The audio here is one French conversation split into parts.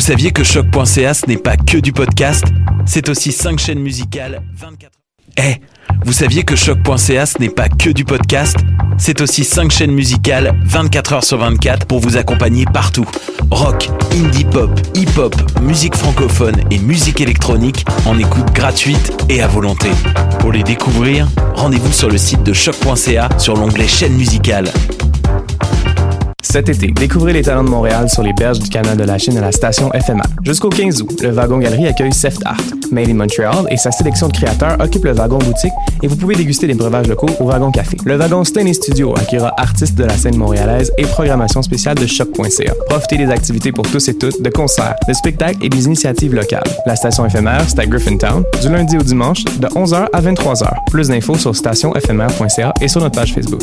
Vous saviez que choc.ca ce n'est pas que du podcast C'est aussi 5 chaînes musicales 24 Eh, vous saviez que choc.ca n'est pas que du podcast C'est aussi 5 chaînes musicales 24 heures sur 24 pour vous accompagner partout. Rock, indie pop, hip-hop, musique francophone et musique électronique en écoute gratuite et à volonté. Pour les découvrir, rendez-vous sur le site de choc.ca sur l'onglet chaîne musicale. Cet été, découvrez les talents de Montréal sur les berges du canal de la Chine à la station FMR. Jusqu'au 15 août, le Wagon Galerie accueille Seft Art. Made in Montreal et sa sélection de créateurs occupe le Wagon Boutique et vous pouvez déguster des breuvages locaux au Wagon Café. Le Wagon Stanley Studio accueillera artistes de la scène montréalaise et programmation spéciale de choc.ca. Profitez des activités pour tous et toutes, de concerts, de spectacles et des initiatives locales. La station éphémère, c'est à Griffintown, du lundi au dimanche, de 11h à 23h. Plus d'infos sur stationéphémère.ca et sur notre page Facebook.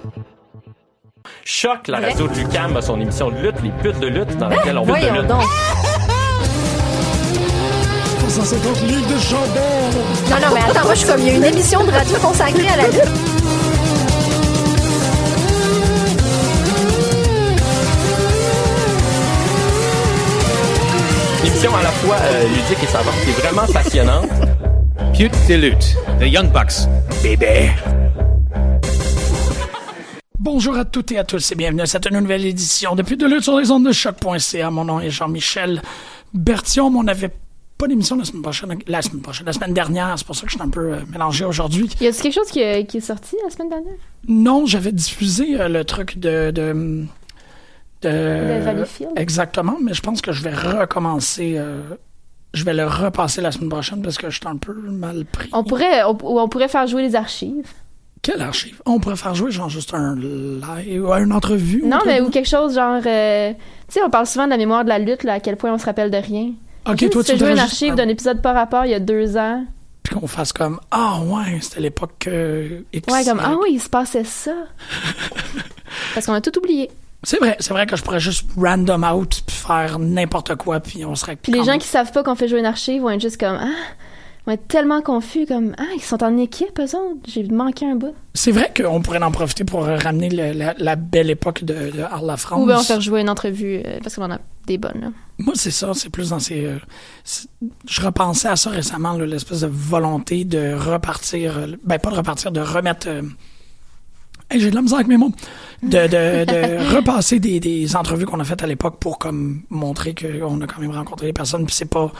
la radio de Lucam a son émission de lutte, les putes de lutte, dans laquelle on lutte de lutte. donc. 150 livres de chandelle. Non, non, mais attends, moi, je suis comme, il y a une émission de radio consacrée à la lutte. Une émission à la fois euh, ludique et savante, qui est vraiment passionnante. Pute de lutte, The Young Bucks. Bébé. Bonjour à toutes et à tous et bienvenue à cette nouvelle édition depuis de lutte sur les ondes de choc.ca. Mon nom est Jean-Michel Bertion. mais On n'avait pas d'émission la semaine prochaine, la semaine prochaine, la semaine dernière. C'est pour ça que je suis un peu euh, mélangé aujourd'hui. Y a-t-il quelque chose qui, est- qui est sorti la semaine dernière? Non, j'avais diffusé euh, le truc de, de, de? Exactement, mais je pense que je vais recommencer. euh, je vais le repasser la semaine prochaine parce que je suis un peu mal pris. On pourrait, on, ou on pourrait faire jouer les archives. Quelle archive? On pourrait faire jouer genre juste un live ou une entrevue? Non, mais ou quelque chose genre. euh, tu sais, on parle souvent de la mémoire de la lutte, là, à quel point on se rappelle de rien. Ok, toi, si tu jouer une juste- archive d'un épisode par rapport il y a deux ans. Puis qu'on fasse comme Ah ouais, c'était l'époque que. X- Ouais, comme Ah oui, il se passait ça. Parce qu'on a tout oublié. C'est vrai, c'est vrai que je pourrais juste random out puis faire n'importe quoi puis on serait. Puis les gens qui savent pas qu'on fait jouer une archive vont être juste comme Ah, vont être tellement confus, comme Ah, ils sont en équipe, eux autres. J'ai manqué un bout. C'est vrai qu'on pourrait en profiter pour ramener le- la, la belle époque de, de Arles la France. Ou bien on faire jouer une entrevue, euh, parce qu'on en a des bonnes. là. Moi, c'est ça, c'est plus dans ces. euh, je repensais à ça récemment, l'espèce de volonté de repartir. euh, Ben, pas de repartir, de remettre. hey, J'ai de la misère avec mes mots. De, de, de repasser des, des entrevues qu'on a faites à l'époque pour comme montrer qu'on a quand même rencontré des personnes, puis c'est pas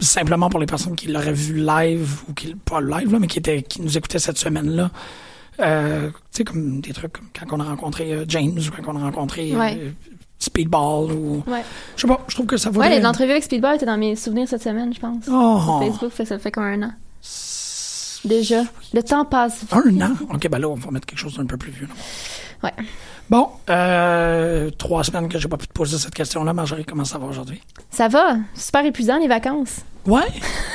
simplement pour les personnes qui l'auraient vu live ou qui pas live là, mais qui étaient qui nous écoutaient cette semaine-là. Euh, tu sais comme des trucs comme quand on a rencontré euh, James ou quand on a rencontré euh. Speedball ou Ouais. je sais pas, je trouve que ça vaut Ouais, l'entrevue avec Speedball était dans mes souvenirs cette semaine, je pense. Oh. Sur Facebook, fait, ça fait comme un an. Déjà. Le temps passe. Un an? OK, ben là, on va mettre quelque chose d'un peu plus vieux. là. Ouais. Bon, euh, trois semaines que j'ai pas pu te poser cette question-là. Marjorie, comment ça va aujourd'hui? Ça va. Super épuisant, les vacances. Ouais?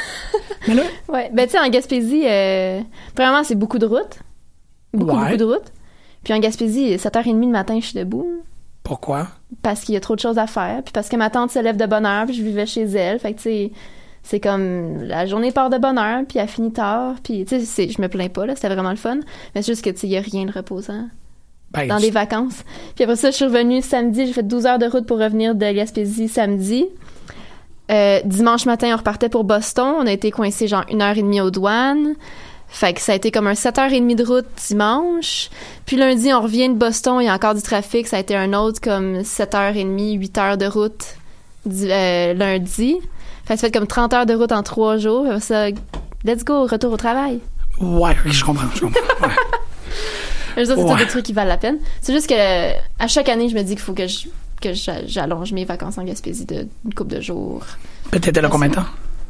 Mais là, Ouais. Ben, tu sais, en Gaspésie, euh, premièrement, c'est beaucoup de routes. Beaucoup, Ouais. beaucoup de routes. Puis en Gaspésie, 7h30 le matin, je suis debout. pourquoi? Parce qu'il y a trop de choses à faire. Puis parce que ma tante se lève de bonne heure, puis je vivais chez elle. Fait que, tu sais, c'est comme la journée part de bonne heure, puis elle finit tard. Puis, tu sais, c'est- je me plains pas, là. C'était vraiment le fun. Mais c'est juste que, tu sais, il y a rien de reposant. Ben, dans tu- les vacances. Puis après ça, je suis revenue samedi. J'ai fait 12 heures de route pour revenir de Gaspésie samedi. Euh, dimanche matin, on repartait pour Boston. On a été coincés genre une heure et demie aux douanes. Fait que ça a été comme un 7h30 de route dimanche. Puis lundi, on revient de Boston. Il y a encore du trafic. Ça a été un autre comme 7h30, 8 heures de route euh, lundi. Fait que ça fait comme 30 heures de route en trois jours. Après ça, let's go, retour au travail. Ouais, je comprends, je comprends. Ouais. C'est Ouais. des trucs qui valent la peine. C'est juste que euh, à chaque année, je me dis qu'il faut que je que j'a- j'allonge mes vacances en Gaspésie de une couple de jours. T'étais là combien de temps?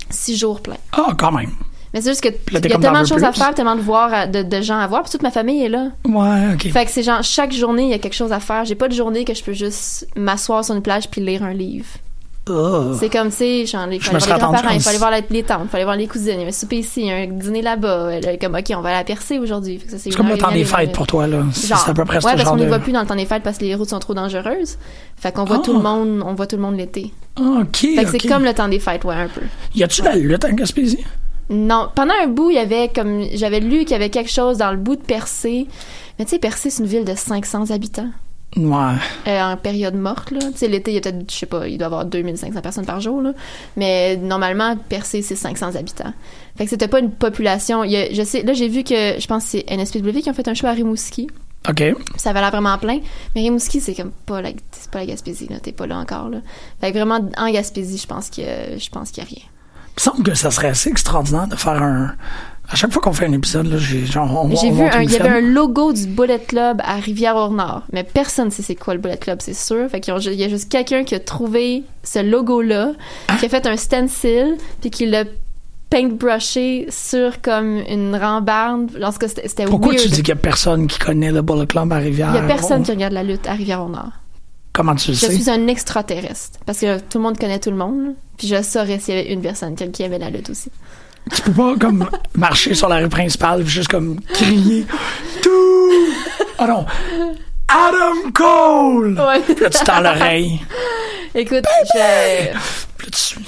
Six jours pleins. Ah, quand même. Mais c'est juste que il y a tellement de choses à faire, tellement de voir, à- de, de gens à voir, puis toute ma famille est là. Ouais, ok. Fait que c'est genre chaque journée, il y a quelque chose à faire. J'ai pas de journée que je peux juste m'asseoir sur une plage puis lire un livre. Ah. C'est comme, tu sais, genre, il serais voir les grands-parents, il comme faut aller si- voir les, les tantes, il faut aller voir les cousines, il y a un souper ici, il y a un dîner là-bas. Elle est Comme, OK, on va aller à Percée aujourd'hui. C'est une comme le temps des fêtes pour toi, là. C'est Genre, c'est à peu près ouais, ce parce qu'on de... ne va plus dans le temps des fêtes parce que les routes sont trop dangereuses. Fait qu'on voit Ah. tout le monde, on voit tout le monde l'été. Ah, ok, Fait que ok. c'est comme le temps des fêtes, ouais, un peu. Y a-tu de la lutte en Gaspésie? Non, pendant un bout, il y avait comme j'avais lu qu'il y avait quelque chose dans le bout de Percé. Mais tu sais, Percé, c'est une ville de 500 habitants. Ouais. euh, en période morte, là. Tu sais, l'été, il y a peut-être, je sais pas, il doit y avoir 2500 personnes par jour, là. Mais normalement, Percé, c'est 500 habitants. Fait que c'était pas une population. Il y a- je sais, là, j'ai vu que, je pense que c'est NSPW qui ont fait un show à Rimouski. OK. Ça avait l'air vraiment plein. Mais Rimouski, c'est comme pas la, c'est pas la Gaspésie, là. T'es pas là encore, là. Fait que vraiment, en Gaspésie, je pense que, je pense qu'il y a rien. Il me semble que ça serait assez extraordinaire de faire un... À chaque fois qu'on fait un épisode, là, j'ai genre... on- J'ai vu, il y avait un logo du Bullet Club à Rivière-au-Nord, mais personne sait c'est quoi le Bullet Club, c'est sûr. Fait qu'il y a- il y a juste quelqu'un qui a trouvé ce logo-là, qui a fait un stencil, puis qui l'a paintbrushé sur comme une rambarde. Lorsque c'était Pourquoi weird. tu dis qu'il y a personne qui connaît le Bullet Club à Rivière? Il y a personne On- qui regarde la lutte à Rivière-au-Nord. Comment tu le Je sais? suis un extraterrestre, parce que tout le monde connaît tout le monde, puis je saurais s'il y avait une personne qui, qui aimait la lutte aussi. Tu peux pas, comme, marcher sur la rue principale puis juste, comme, crier « Tout! » Ah non! « Adam Cole! Ouais. Puis là, tu tends l'oreille. Écoute, je...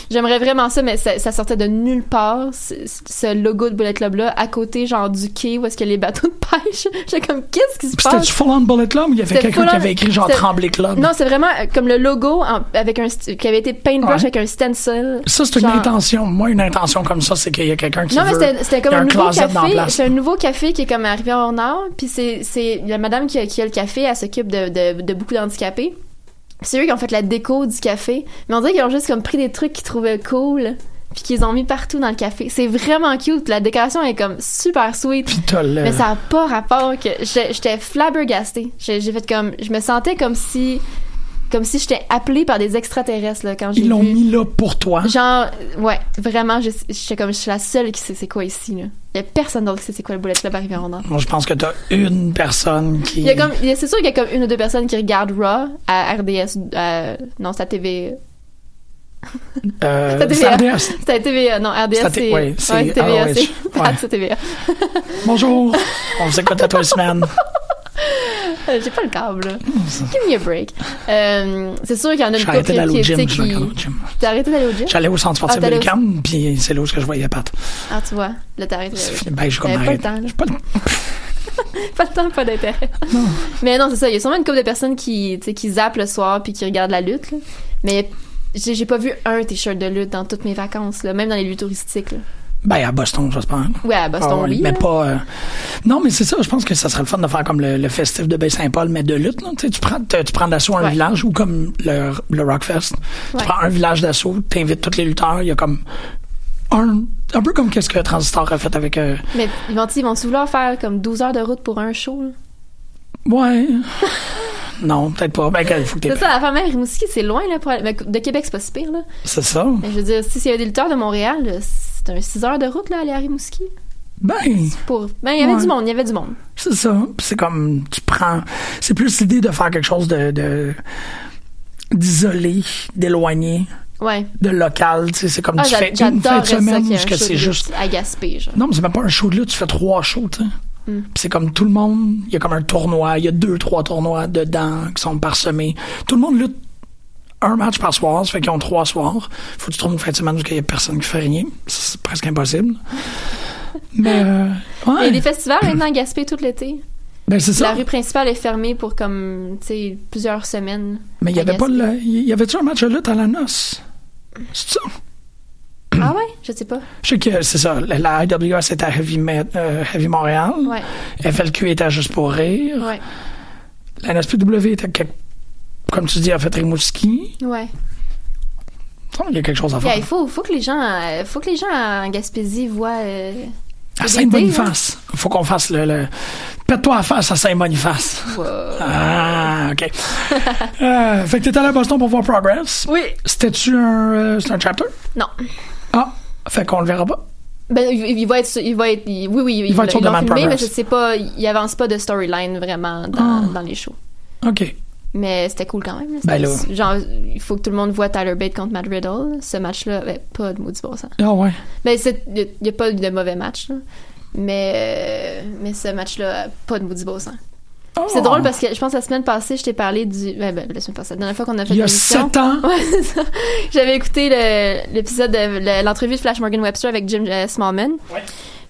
J'aimerais vraiment ça, mais ça, ça sortait de nulle part, ce, logo de Bullet Club-là, à côté, genre, du quai où est-ce qu'il y a les bateaux de pêche. J'étais comme, qu'est-ce qui se passe? c'était-tu Full On Bullet Club ou il y avait quelqu'un qui full-on- avait écrit genre Tremblay Club? Non, c'est vraiment euh, comme le logo en- avec un qui avait été paintbrush Ouais. avec un stencil. Ça, c'est une intention. Moi, une intention comme ça, c'est qu'il y a quelqu'un qui Non, mais veut... c'était c'était comme un, un nouveau café. C'est un nouveau café qui est comme à Rivière-au-Nord. Puis c'est, c'est la madame qui a, qui a le café, elle s'occupe de, de, de beaucoup d'handicapés. C'est eux qui ont fait la déco du café. Mais on dirait qu'ils ont juste comme pris des trucs qu'ils trouvaient cool. Puis qu'ils ont mis partout dans le café. C'est vraiment cute. La décoration est comme super sweet. Le... Mais ça a pas rapport que j'étais flabbergastée. J'ai fait comme je me sentais comme si comme si j'étais appelée par des extraterrestres là quand j'ai Ils l'ont mis là pour toi. Genre ouais, vraiment je- j'étais comme je suis la seule qui sait c'est quoi ici là. Il y a personne d'autre qui sait c'est quoi le Bullet Club à Rivière-au-Nord. Moi, je pense que t'as une personne qui... Il y a comme c'est sûr qu'il y a comme une ou deux personnes qui regardent Raw à RDS euh, non, c'est à TV Euh, c'est à TVA. RDS. C'est à TVA, non, RDS C'est ouais, TVA, c'est TVA. Bonjour. On s'écoute à toi semaine. J'ai pas le câble. Give me a break. Euh, c'est sûr qu'il y en a une couple qui, gym. je qui... T'as arrêté d'aller au gym? J'allais au centre sportif Ah, de t'allais au- Lucam, puis c'est là où que je voyais Pat. Ah, tu vois. Là, t'as arrêté. Ben, T'avais pas le temps, pas de temps, pas d'intérêt. Mais non, c'est ça. Il y a sûrement une couple de personnes qui, qui zappent le soir puis qui regardent la lutte. là. Mais j'ai j'ai pas vu un t-shirt de lutte dans toutes mes vacances, là, même dans les lieux touristiques. Là. Ben, à Boston, j'espère. Ouais, à Boston, Ah oui. Mais pas. euh, Non, mais c'est ça. Je pense que ça serait le fun de faire comme le, le festif de Baie-Saint-Paul, mais de lutte. Là. Tu, prends, tu, prends d'assaut un Ouais. village ou comme le, le Rockfest. Ouais. Tu prends un village d'assaut, t'invites tous les lutteurs. Il y a comme un. Un peu comme qu'est-ce que Transistor a fait avec. euh, Mais ils vont, ils vont vouloir faire comme 12 heures de route pour un show. là? Ouais. non, peut-être pas. Ben, il faut que C'est ça, la famille Rimouski, c'est loin. Là, pour de Québec, c'est pas si pire. Là. C'est ça. Mais je veux dire, si s'il y avait des lutteurs de Montréal, là, c'est un 6 heures de route là, aller à Rimouski. Ben, Pour... Ben, il y avait Ouais. du monde, il y avait du monde. c'est ça. C'est comme. Tu prends. C'est plus l'idée de faire quelque chose de. de d'isolé, d'éloigné, Ouais. de local. Tu sais, c'est comme Ah, tu j'a- fais une fin de semaine que c'est juste à Gaspé, genre. Non, mais c'est même pas un show de lutte, tu fais trois shows, tu sais. Mm. Puis c'est comme tout le monde, il y a comme un tournoi, il y a deux, trois tournois dedans qui sont parsemés. Tout le monde lutte un match par soir, ça fait qu'ils ont trois soirs. Faut que tu trouves une fin de semaine où il y a personne qui fait rien. C'est presque impossible. Mais, euh, Il y a des festivals maintenant à Gaspé tout l'été. Ben, c'est La ça. rue principale est fermée pour comme, tu sais, plusieurs semaines. Mais il y à avait pas Gaspé. le, il y avait-tu un match de lutte à la noce? C'est ça? Ah ouais? Je sais pas. Je sais que c'est ça. La- La IWS était à Heavy, euh, Heavy Montréal. Ouais. FLQ était à Juste pour rire. Ouais. La NSPW était, quelque- comme tu dis, à fait Rimouski. Ouais. Il y a quelque chose à faire. il faut, faut que les gens, euh, faut que les gens en Gaspésie voient, euh, À Saint-Boniface. Il faut qu'on fasse le. le... Pète-toi à face à Saint-Boniface. Wow. Ah, OK. euh, fait que t'es allé à Boston pour voir Progress. Oui. C'était-tu un, euh, un chapter? Non. Ah, fait qu'on le verra pas. Ben, il, il va être, il va être, il- oui, oui, Il va être sur filmé, mais Progress. je sais pas, il avance pas de storyline vraiment dans, Ah. dans les shows. OK. Mais c'était cool quand même. là. Ben là. Genre, il faut que tout le monde voit Tyler Bate contre Matt Riddle. Ce match-là, ben, pas de maudit bon sens. Ah ouais. Ben, c'est- il n'y a, pas de mauvais match, là. Mais, euh, mais ce match-là, pas de maudit bon sens. Oh. C'est drôle parce que je pense la semaine passée, je t'ai parlé du. Ben, ben, la semaine passée, la dernière fois qu'on a fait Il y a l'émission. sept ans. Ouais, c'est ça. J'avais écouté le- l'épisode de le- l'entrevue de Flash Morgan Webster avec Jim euh, Smallman. Ouais.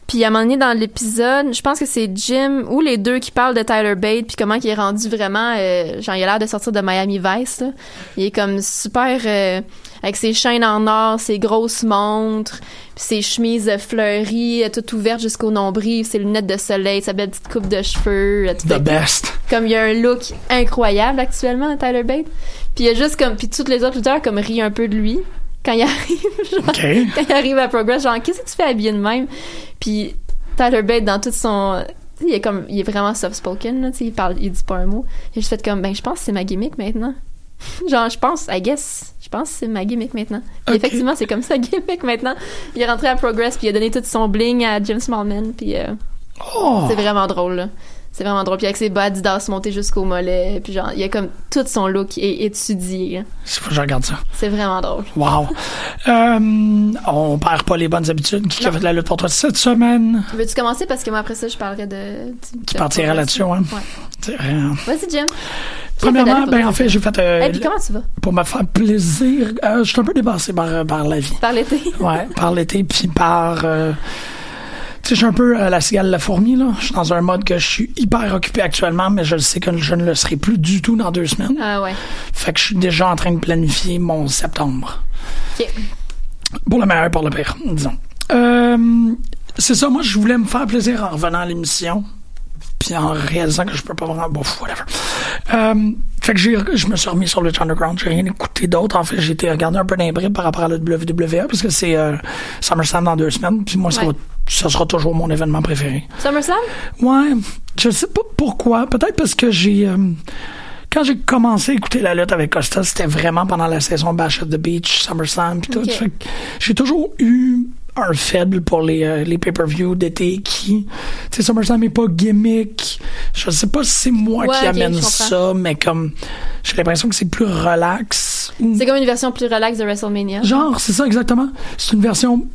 Puis à un moment donné dans l'épisode, je pense que c'est Jim ou les deux qui parlent de Tyler Bate puis comment il est rendu vraiment euh, genre il a l'air de sortir de Miami Vice là. Il est comme super euh, avec ses chaînes en or, ses grosses montres, puis ses chemises fleuries, euh, toutes ouvertes jusqu'au nombril, ses lunettes de soleil, sa belle petite coupe de cheveux, The best. comme il y a un look incroyable actuellement Tyler Bate. Puis il y a juste comme puis toutes les autres lutteurs comme rient un peu de lui quand il arrive genre, quand il arrive à Progress genre qu'est-ce que tu fais habillé de même? Puis Tyler Bate dans tout son il est comme il est vraiment soft spoken là, tu sais, il parle il dit pas un mot j'ai juste fait comme ben je pense que c'est ma gimmick maintenant genre je pense I guess je pense que c'est ma gimmick maintenant Puis Ok. effectivement c'est comme ça gimmick maintenant il est rentré à Progress puis il a donné tout son bling à Jim Smallman puis euh, Oh. c'est vraiment drôle, là. C'est vraiment drôle. Puis avec ses bas Adidas montés jusqu'au mollet. Puis genre, il y a comme tout son look est étudié. Il faut que je regarde ça. C'est vraiment drôle. Wow. Euh, on perd pas les bonnes habitudes. Qui a fait de la lutte pour toi cette semaine? Veux-tu commencer? Parce que moi, après ça, je parlerai de... Tu partiras là-dessus, hein? Ouais. C'est. Vas-y, Jim. Premièrement, ben en fait, j'ai fait euh, Et puis comment tu vas? pour me faire plaisir. euh, je suis un peu dépassé par, par la vie. Par l'été? Ouais, par l'été, puis par. Tu sais, je suis un peu à la cigale la fourmi, là. Je suis dans un mode que je suis hyper occupé actuellement, mais je le sais que je ne le serai plus du tout dans deux semaines. Ah ouais. Fait que je suis déjà en train de planifier mon septembre. OK. Pour le meilleur et pour le pire, disons. Euh, c'est ça, moi, je voulais me faire plaisir en revenant à l'émission, puis en réalisant que je peux pas vraiment... Bon, whatever. Euh, fait que j'ai, je me suis remis sur le Underground, j'ai rien écouté d'autre. En fait, j'ai été regarder un peu d'imbride par rapport à la WWE, parce que c'est euh, SummerSlam dans deux semaines, puis moi, ça, va- ça sera toujours mon événement préféré. SummerSlam? Ouais, je sais pas pourquoi. Peut-être parce que j'ai. euh, quand j'ai commencé à écouter la lutte avec Costa, c'était vraiment pendant la saison Bash at the Beach, SummerSlam, puis tout. J'ai toujours eu un faible pour les, euh, les pay-per-view d'été qui. Tu sais, SummerSlam n'est pas gimmick. Je sais pas si c'est moi Ouais, qui amène ça, mais comme. J'ai l'impression que c'est plus relax. C'est comme une version plus relax de WrestleMania. Genre, c'est ça exactement. C'est une version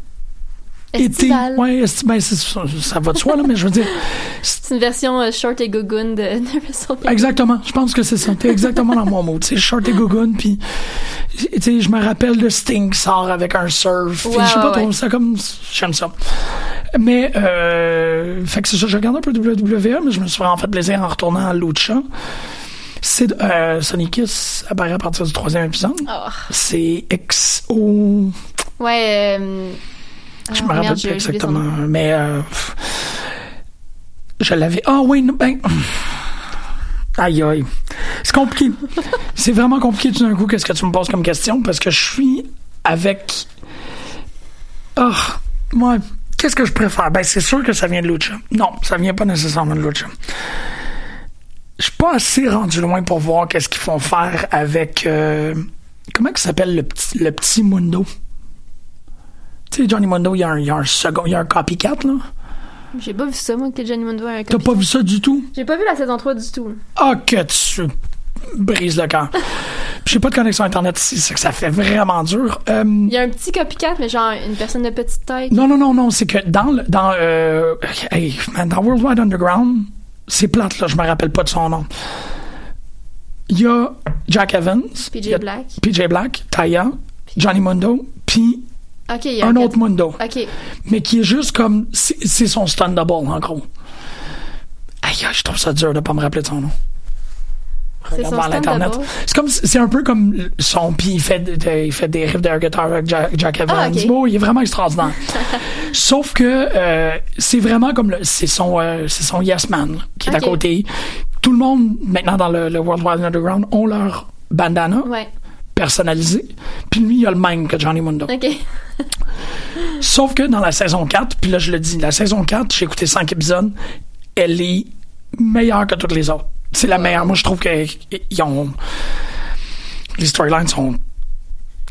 été. Ouais, ben, ça, va de soi, là, mais je veux dire. C'est une version euh, short et gogoon de, de WrestleMania. Exactement. Je pense que c'est ça. T'es exactement dans mon mot. Tu sais, short et gogoon, puis tu sais, je me rappelle de Sting sort avec un surf. Ouais, je sais pas ouais, trop, ouais. ça comme j'aime ça. Mais euh, fait que c'est ça. Je regarde un peu WWE, mais je me suis vraiment fait plaisir en retournant à Lucha. C'est euh, Sonic Kiss apparaît à partir du troisième épisode. Oh. C'est XO. Ouais. euh, Je me rappelle plus exactement. Mais euh, je l'avais. Ah oui, non, ben. Aïe aïe. C'est compliqué. C'est vraiment compliqué tout d'un coup qu'est-ce que tu me poses comme question? Parce que je suis avec. Ah, moi, qu'est-ce que je préfère? Ben, c'est sûr que ça vient de Lucha. Non, ça vient pas nécessairement de Lucha. Je suis pas assez rendu loin pour voir qu'est-ce qu'ils font faire avec. euh, comment il s'appelle le petit, le petit Mundo? Tu sais, Johnny Mundo, il y a un, il y a un second, il y a un copycat, là. J'ai pas vu ça, moi, que Johnny Mundo a un T'as pas vu ça du tout? J'ai pas vu la saison 3 du tout. Ah, que tu brises le cœur. Puis J'ai pas de connexion Internet ici, c'est que ça fait vraiment dur. Euh, Il y a un petit copycat, mais genre une personne de petite taille. non, non, non, non, c'est que dans, le- dans, euh, hey, man, dans World Wide Underground, c'est plate, là, je me rappelle pas de son nom. Il y a Jack Evans. PJ Black. PJ Black, Taya, Johnny Mundo, puis Un autre Mundo. Mais qui est juste comme c'est son stun double en gros. Aïe, je trouve ça dur de pas me rappeler de son nom. C'est comme c'est un peu comme son puis il fait de- de- il fait des riffs d'air guitar avec Jack, Jack Evans. Ah. Bon, il est vraiment extraordinaire. Sauf que euh, c'est vraiment comme c'est son euh, c'est son Yes Man qui est à côté. Tout le monde maintenant dans le, le World Wide Underground ont leur bandana Ouais. Personnalisé. Puis lui, il a le même que Johnny Mundo. Ok. Sauf que dans la saison 4, puis là, je le dis, la saison 4, j'ai écouté 5 épisodes, elle est meilleure que toutes les autres. C'est la meilleure. Moi, je trouve que ils ont. Les storylines sont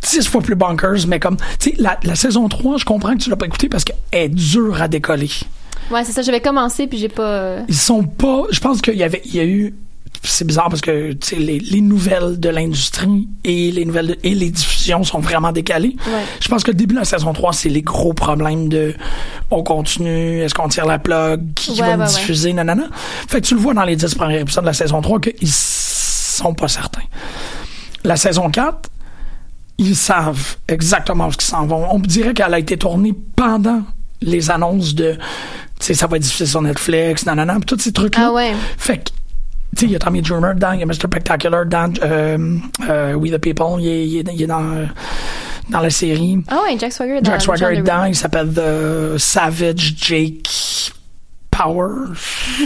10 fois plus bonkers, mais comme. Tu sais, la, la saison 3, je comprends que tu l'as pas écouté parce qu'elle est dure à décoller. Ouais, c'est ça, j'avais commencé puis j'ai pas. euh, Ils sont pas. Je pense qu'il y avait. Il y a eu. C'est bizarre parce que les, les nouvelles de l'industrie et les nouvelles de- et les diffusions sont vraiment décalées. Ouais. Je pense que le début de la saison 3, c'est les gros problèmes de on continue, est-ce qu'on tire la plug, qui, Ouais, va me ouais. diffuser, nanana. Fait que tu le vois dans les 10 premiers épisodes de la saison 3 qu'ils sont pas certains. La saison 4, ils savent exactement où ils s'en vont. On dirait qu'elle a été tournée pendant les annonces de, tu sais, ça va être diffusé sur Netflix, nanana, pis tous ces trucs-là. Ah ouais. Fait que, il y a Tommy Dreamer dedans, il y a Mr. Spectacular dedans, euh, euh, We the People, il est, il est- il est dans, euh, dans la série. Ah ouais, Jack Swagger est dans Jack Swagger est John dedans, il s'appelle The Savage Jake Power.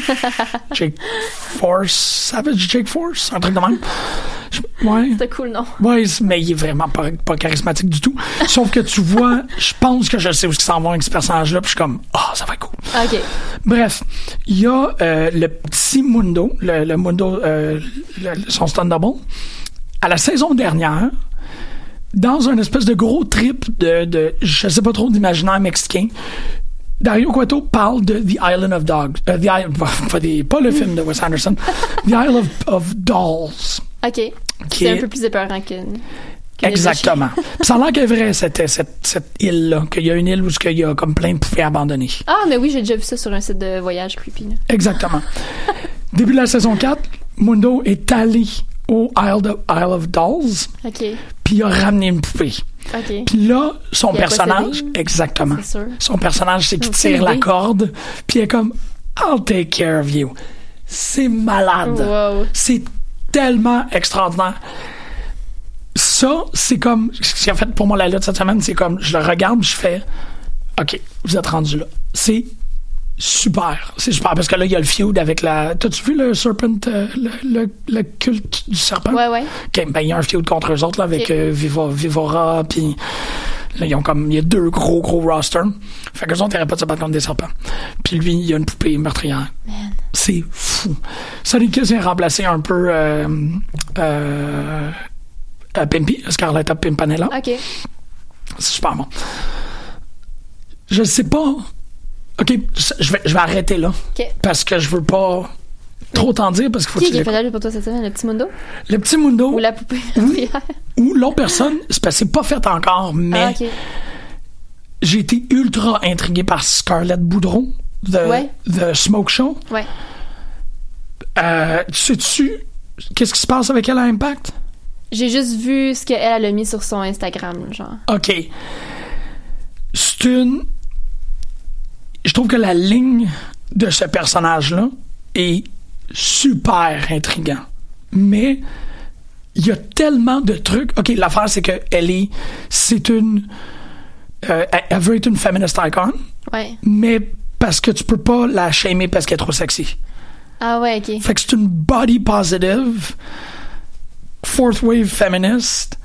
Jake Force. Savage Jake Force, un truc de même. Ouais. C'était cool, non? Ouais, mais il est vraiment pas, pas charismatique du tout. Sauf que tu vois, je pense que je sais où ils s'en vont avec ce personnage-là, puis je suis comme, ah, ça va être cool. Ok. Bref, il y a euh, le petit Mundo, le, le Mundo, euh, le- son. À la saison dernière, dans un espèce de gros trip de, de je sais pas trop d'imaginaire mexicain, Dario Cueto parle de The Island of Dogs. Euh, the Isle- pas, des- pas le film de Wes Anderson. The Isle of, of Dolls. Ok. C'est est- un peu plus épeurant que. que Exactement. Ça a l'air est vrai, cette, cette, cette île-là. Qu'il y a une île où il y a comme plein de poupées abandonnées. Ah, mais oui, j'ai déjà vu ça sur un site de voyage creepy. Là. Exactement. Début de la saison 4, Mundo est allé au Isle, de- Isle of Dolls, puis il a ramené une poupée. Puis là, son Il personnage, exactement. Son personnage, c'est qu'il tire la corde, puis il est comme I'll take care of you. C'est malade. Wow. C'est tellement extraordinaire. Ça, c'est comme ce qui a fait pour moi la lutte cette semaine, c'est comme je le regarde, je fais OK, vous êtes rendu là. C'est super. C'est super parce que là, il y a le feud avec la. T'as-tu vu le Serpent, euh, le, le- le culte du serpent? Ouais, ouais. Ben, il y a un feud contre eux autres, là, avec euh, Viva, Vivora, puis là, ils ont comme, il y a deux gros, gros rosters. Fait que autres, ils pas de se battre contre des serpents. Puis lui, il y a une poupée meurtrière. C'est fou. Sonny Kiss vient remplacer un peu, euh, euh, euh, Pimpy, Scarletta Pimpanella. Ok. C'est super bon. Je sais pas. OK, je vais, je vais arrêter là. Parce que je veux pas trop t'en dire parce qu'il faut Qui que tu qui a fait l'écoutes. la lutte pour toi cette semaine? Le petit Mundo? Le petit Mundo Ou la poupée Oui. ou l'autre personne, c'est parce que c'est pas fait encore, mais Ah, ok. j'ai été ultra intrigué par Scarlett Boudreau de Ouais. The Smoke Show. Ouais. Euh, sais-tu qu'est-ce qui se passe avec elle à Impact? J'ai juste vu ce qu'elle elle a mis sur son Instagram, genre. OK. C'est une. Je trouve que la ligne de ce personnage-là est super intriguant. Mais il y a tellement de trucs. OK, l'affaire, c'est que elle est. C'est une. euh, elle- elle veut être une feminist icon, Ouais. mais parce que tu peux pas la shamer parce qu'elle est trop sexy. Ah ouais, ok. Fait que c'est une body positive, fourth wave feminist,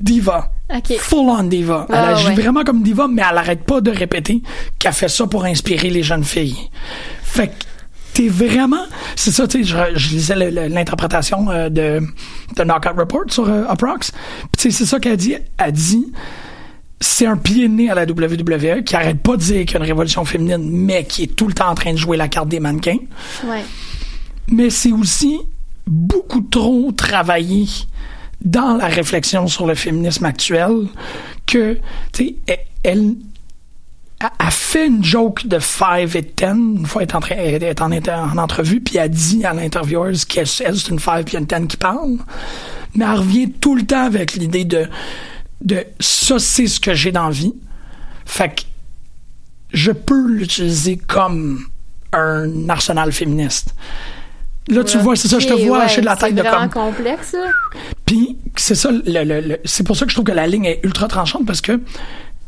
diva. Full on diva. Elle agit ouais. vraiment comme diva, mais elle arrête pas de répéter qu'elle fait ça pour inspirer les jeunes filles. Fait que t'es vraiment. C'est ça, tu sais, je, je lisais l'interprétation euh, de, de Knockout Report sur euh, Uproxx. Puis tu sais, c'est ça qu'elle dit. Elle dit c'est un pied né à la WWE qui arrête pas de dire qu'il y a une révolution féminine, mais qui est tout le temps en train de jouer la carte des mannequins Ouais. mais c'est aussi beaucoup trop travaillé dans la réflexion sur le féminisme actuel que, tu fait une joke de 5 et 10 une fois elle est en, entrevue puis elle dit à l'intervieweuse qu'elle elle, c'est une 5 puis une 10 qui parle. Mais elle revient tout le temps avec l'idée de ça c'est ce que j'ai dans la vie. Fait que je peux l'utiliser comme un arsenal féministe Là, tu vois, c'est ça, je te vois ouais, hacher de la tête de C'est comme. complexe, ça. Puis, c'est ça, le, le- le- c'est pour ça que je trouve que la ligne est ultra tranchante parce que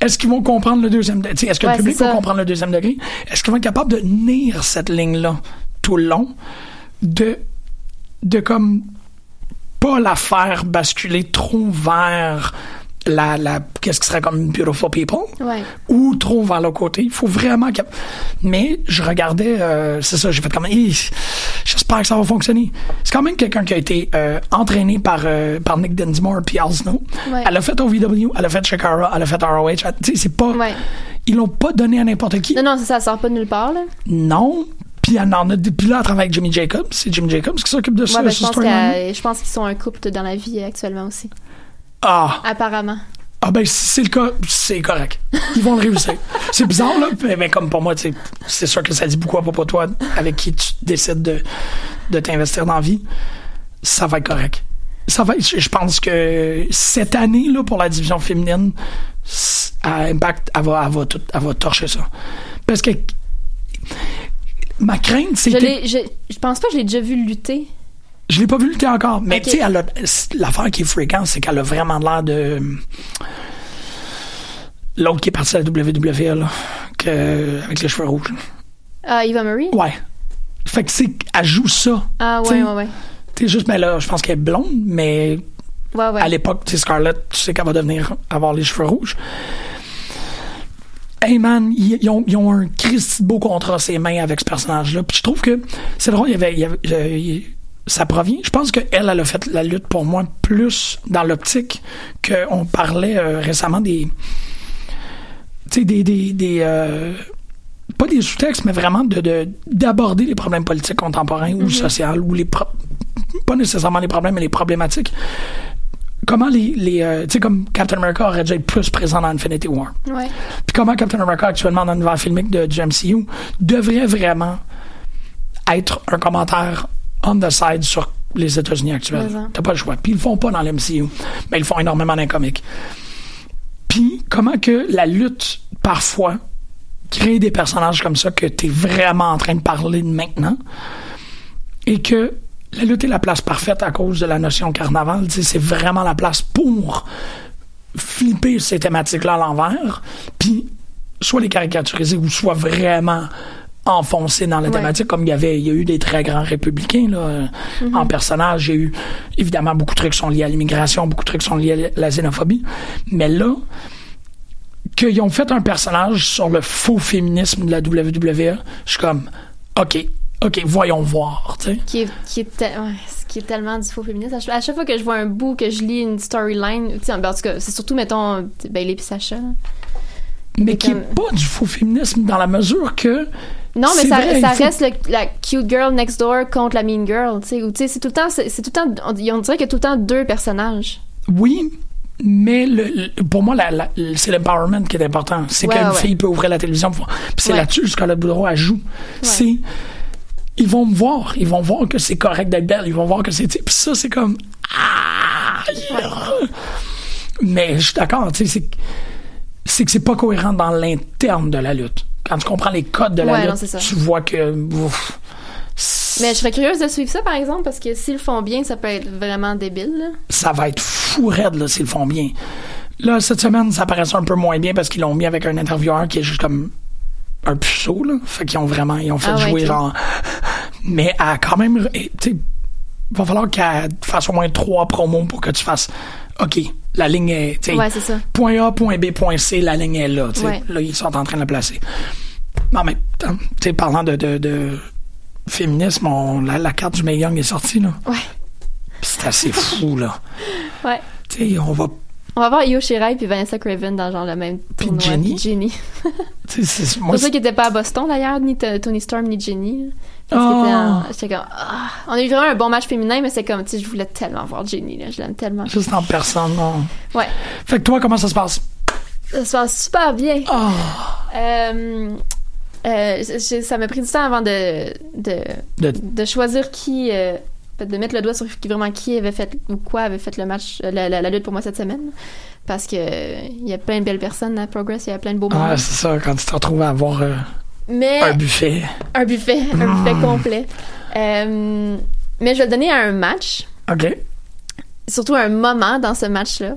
est-ce qu'ils vont comprendre le deuxième degré? Est-ce que Ouais, le public c'est va comprendre le deuxième degré? Est-ce qu'ils vont être capables de tenir cette ligne-là tout le long? De, de comme pas la faire basculer trop vers la, la qu'est-ce qui serait comme Beautiful People? Ouais. ou trop vers le côté. Il faut vraiment que... Mais je regardais, euh, c'est ça, j'ai fait comme, j'espère que ça va fonctionner. C'est quand même quelqu'un qui a été euh, entraîné par, euh, par Nick Dinsmore puis Al Snow. Ouais. Elle a fait OVW, elle a fait Shakara, elle a fait ROH. Tu sais, c'est pas... Ouais. Ils l'ont pas donné à n'importe qui. Non, non, ça, ça sort pas de nulle part, là. Non. Puis elle en a depuis là, elle travaille avec Jimmy Jacobs. C'est Jimmy Jacobs qui s'occupe de ça, ben, pense je pense qu'ils sont un couple dans la vie actuellement aussi. Ah, Apparemment. ah ben si c'est le cas, c'est correct. Ils vont le réussir. c'est bizarre là, mais, mais comme pour moi, c'est sûr que ça dit beaucoup à propos de toi, avec qui tu décides de, de t'investir dans la vie. Ça va être correct. Ça va. être- Je pense que cette année là pour la division féminine, à Impact, elle va, elle va, tout, elle va torcher ça. Parce que ma crainte, c'était l'ai- je, je pense pas que je l'ai déjà vu lutter. Je l'ai pas vu lutter encore. Mais tu sais, l'affaire qui est fréquente, c'est qu'elle a vraiment l'air de. L'autre qui est parti à la WWE, là, que, avec les cheveux rouges. Ah, Eva Marie? Ouais. Fait que c'est. Elle joue ça. Ah, ouais, ouais, ouais. Tu sais, juste, mais là, je pense qu'elle est blonde, mais Ouais, ouais. à l'époque, tu sais, Scarlett, tu sais qu'elle va devenir avoir les cheveux rouges. Hey man, ils, ont, ils ont un Christ beau contrat ses mains avec ce personnage-là. Puis je trouve que c'est drôle, il y avait, il y avait- euh, ça provient. Je pense qu'elle, elle a fait la lutte pour moi plus dans l'optique qu'on parlait euh, récemment des. Tu sais, des. des, des euh, pas des sous-textes, mais vraiment de, de- d'aborder les problèmes politiques contemporains ou sociaux ou les. pro- pas nécessairement les problèmes, mais les problématiques comment les, les euh, tu sais comme Captain America aurait dû être plus présent dans Infinity War Ouais. puis comment Captain America actuellement dans l'univers filmique de, du MCU devrait vraiment être un commentaire on the side sur les États-Unis actuels. T'as pas le choix. Puis ils le font pas dans l'MCU mais ils le font énormément dans les comics. Puis comment que la lutte parfois crée des personnages comme ça que t'es vraiment en train de parler de maintenant et que la lutte est la place parfaite à cause de la notion carnaval. C'est vraiment la place pour flipper ces thématiques-là à l'envers, puis soit les caricaturiser ou soit vraiment enfoncer dans la Ouais. thématique comme il y avait il y a eu des très grands républicains là, euh, en personnage il y a eu évidemment beaucoup de trucs sont liés à l'immigration beaucoup de trucs sont liés à la xénophobie mais là qu'ils ont fait un personnage sur le faux féminisme de la WWE je suis comme ok ok voyons voir tu sais Qui est, qui, est te- ouais, qui est tellement du faux féministe. À chaque, fois que je vois un bout, que je lis une storyline, en tout cas, c'est surtout, mettons, Bailey et Sacha. mais qui est comme- pas du faux féminisme dans la mesure que Non, mais ça, vrai, reste le- la cute girl next door contre la mean girl, tu sais. Ou tu sais, c'est tout le temps, c'est tout le temps, on, on dirait qu'il y a tout le temps deux personnages. oui mais le, le- pour moi la- la- c'est l'empowerment qui est important c'est Ouais, qu'une ouais, fille peut ouvrir la télévision puis c'est Ouais. là-dessus Scarlett Boudreau elle joue c'est ils vont me voir ils vont voir que c'est correct d'être belle ils vont voir que c'est puis ça c'est comme ah, yeah. mais je suis d'accord tu sais c'est c'est que c'est pas cohérent dans l'interne de la lutte quand tu comprends les codes de la Ouais, lutte tu vois que ouf, Mais je serais curieuse de suivre ça, par exemple, parce que s'ils le font bien, ça peut être vraiment débile, là. ça va être fou raide là, s'ils le font bien. Là, cette semaine, ça paraissait un peu moins bien parce qu'ils l'ont mis avec un intervieweur qui est juste comme un puceau, là. Fait qu'ils ont vraiment, ils ont fait Ah jouer genre. Mais à quand même, tu va falloir qu'elle fasse au moins trois promos pour que tu fasses. OK, la ligne est. Ouais, c'est ça. Point A, point B, point C, la ligne est là. Ouais. Là, ils sont en train de la placer. Mais même temps, tu sais, parlant de, de, de féminisme, on- la, la carte du Mae Young est sortie, là. Ouais. C'est assez fou, là. Ouais. Tu sais, on va On va voir Io Shirai puis Vanessa Craven dans genre le même Puis tournoi. Jenny. Puis Jenny. C'est- pour ça qu'ils étaient pas à Boston d'ailleurs, ni Tony Storm ni Jenny. Oh. comme. ah. On a eu vraiment un bon match féminin, mais c'est comme, tu sais, je voulais tellement voir Jenny, là. Je l'aime tellement. juste en personne, non? Ouais. Fait que toi, comment ça se passe? Ça se passe super bien. Ah, Euh, euh, j'ai- ça m'a pris du temps avant de, de, De- de choisir qui. euh, de mettre le doigt sur qui- vraiment qui avait fait ou quoi avait fait le match, la, la- la lutte pour moi cette semaine. Parce que il y a plein de belles personnes à Progress, il y a plein de beaux moments. ouais, c'est ça, quand tu te retrouves à avoir euh, mais un buffet. un buffet, un buffet complet. Euh, mais je vais le donner à un match, OK. surtout un moment dans ce match-là.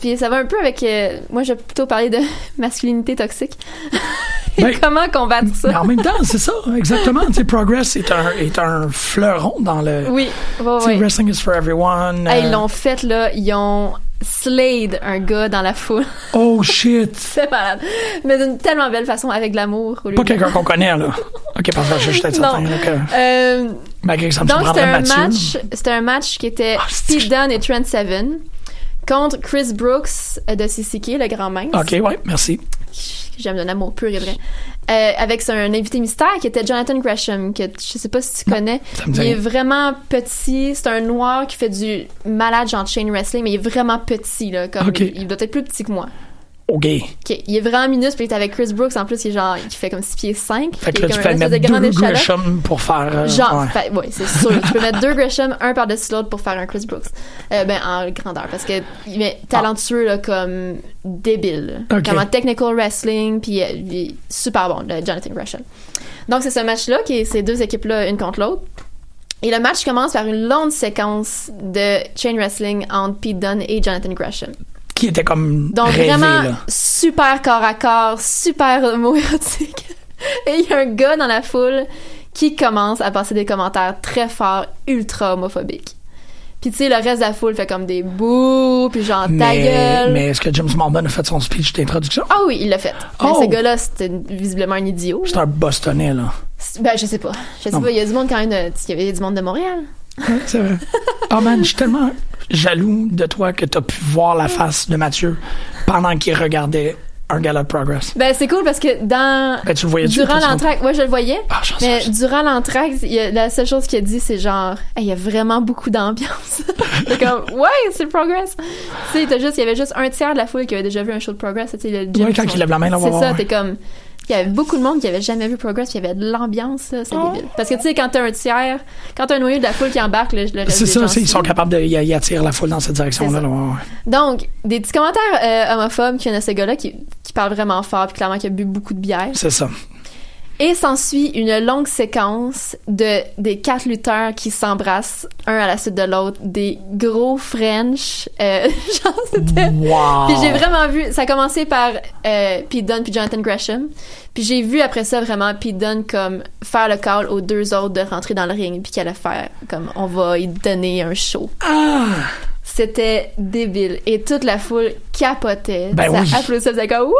Puis ça va un peu avec. euh, moi, je vais plutôt parler de masculinité toxique. Et Ben, comment combattre ça? Mais en même temps, c'est ça, exactement. Tu sais, Progress est un, est un fleuron dans le. Oui, sais, ouais. Wrestling is for everyone. Hey, euh, ils l'ont fait, là. Ils ont Slade un gars dans la foule. Oh shit! C'est malade. Mais d'une tellement belle façon, avec de l'amour. Pas quelqu'un qu'on connaît, là. Ok, parfait, je suis certain, que, Euh, malgré que ça me donc, c'était un match, c'était un match qui était Ah, c'est- Pete Dunne et Trent Seven contre Chris Brooks de CCK, le grand mince. Ok, ouais, merci. que J'aime d'un amour pur et vrai. Euh, avec un invité mystère qui était Jonathan Gresham, que je sais pas si tu connais. dit il est vraiment petit. C'est un noir qui fait du malade genre chain wrestling, mais il est vraiment petit là. Comme il doit être plus petit que moi. Ok. Ok, il est vraiment minuscule, puis il est avec Chris Brooks en plus, il est genre, il fait comme 6 pieds 5. Fait que là, tu espèce mettre deux. Gresham pour faire. euh, Genre, ouais. fait- ouais, c'est sûr. tu peux mettre deux Gresham, un par-dessus l'autre pour faire un Chris Brooks. Euh, ben, en grandeur. Parce que il est talentueux, là, comme débile. Ok. Comme en technical wrestling, puis euh, il est super bon, le Jonathan Gresham. Donc, c'est ce match-là, qui est ces deux équipes-là, une contre l'autre. Et le match commence par une longue séquence de chain wrestling entre Pete Dunne et Jonathan Gresham. Qui était comme. Donc rêvé, vraiment là. super corps à corps, super homoérotique. Et il y a un gars dans la foule qui commence à passer des commentaires très forts, ultra homophobiques. Puis tu sais, le reste de la foule fait comme des bouh, puis genre ta gueule. mais est-ce que James Mormon a fait son speech d'introduction? Ah oui, il l'a fait. Mais Oh! ce gars-là, c'était visiblement un idiot. C'est un Bostonais, là. Ben, je sais pas. Je sais Non. pas, il y a du monde quand même, de- il y avait du monde de Montréal. Ouais, c'est vrai. Oh man, je suis tellement jaloux de toi que t'as pu voir la face de Mathieu pendant qu'il regardait un gala de Progress. Ben, c'est cool parce que dans. Ben, tu le voyais-tu, Durant l'entraque, ouais, je le voyais. Ah, Mais sais. durant a- la seule chose qu'il a dit, c'est genre, Hey, il y a vraiment beaucoup d'ambiance. c'est comme, ouais, c'est le Progress. tu sais, juste, il y avait juste un tiers de la foule qui avait déjà vu un show de Progress. Tu sais, le gym, Ouais, quand il lève la main, là, C'est ça, ouais. t'es comme, il y avait beaucoup de monde qui avait jamais vu Progress, puis il y avait de l'ambiance, là, c'est Oh. débile. Parce que tu sais, quand t'as un tiers, quand t'as un noyau de la foule qui embarque, le, le C'est ça, c'est- ils sont capables de. Ils ils attirent la foule dans cette direction-là. C'est là, ouais, ouais. Donc, des petits commentaires euh, homophobes qui viennent de ce gars-là qui, qui parle vraiment fort, puis clairement qui a bu beaucoup de bière. C'est ça. Et s'ensuit une longue séquence de des quatre lutteurs qui s'embrassent un à la suite de l'autre, des gros French. Euh, genre c'était. Wow. Puis j'ai vraiment vu, ça a commencé par euh, Pete Dunne puis Jonathan Gresham. Puis j'ai vu après ça vraiment Pete Dunne comme faire le call aux deux autres de rentrer dans le ring puis qu'elle allait faire comme on va y donner un show. Ah! C'était débile et toute la foule capotait. Ben ça oui. applaudissait, ça comme wouh!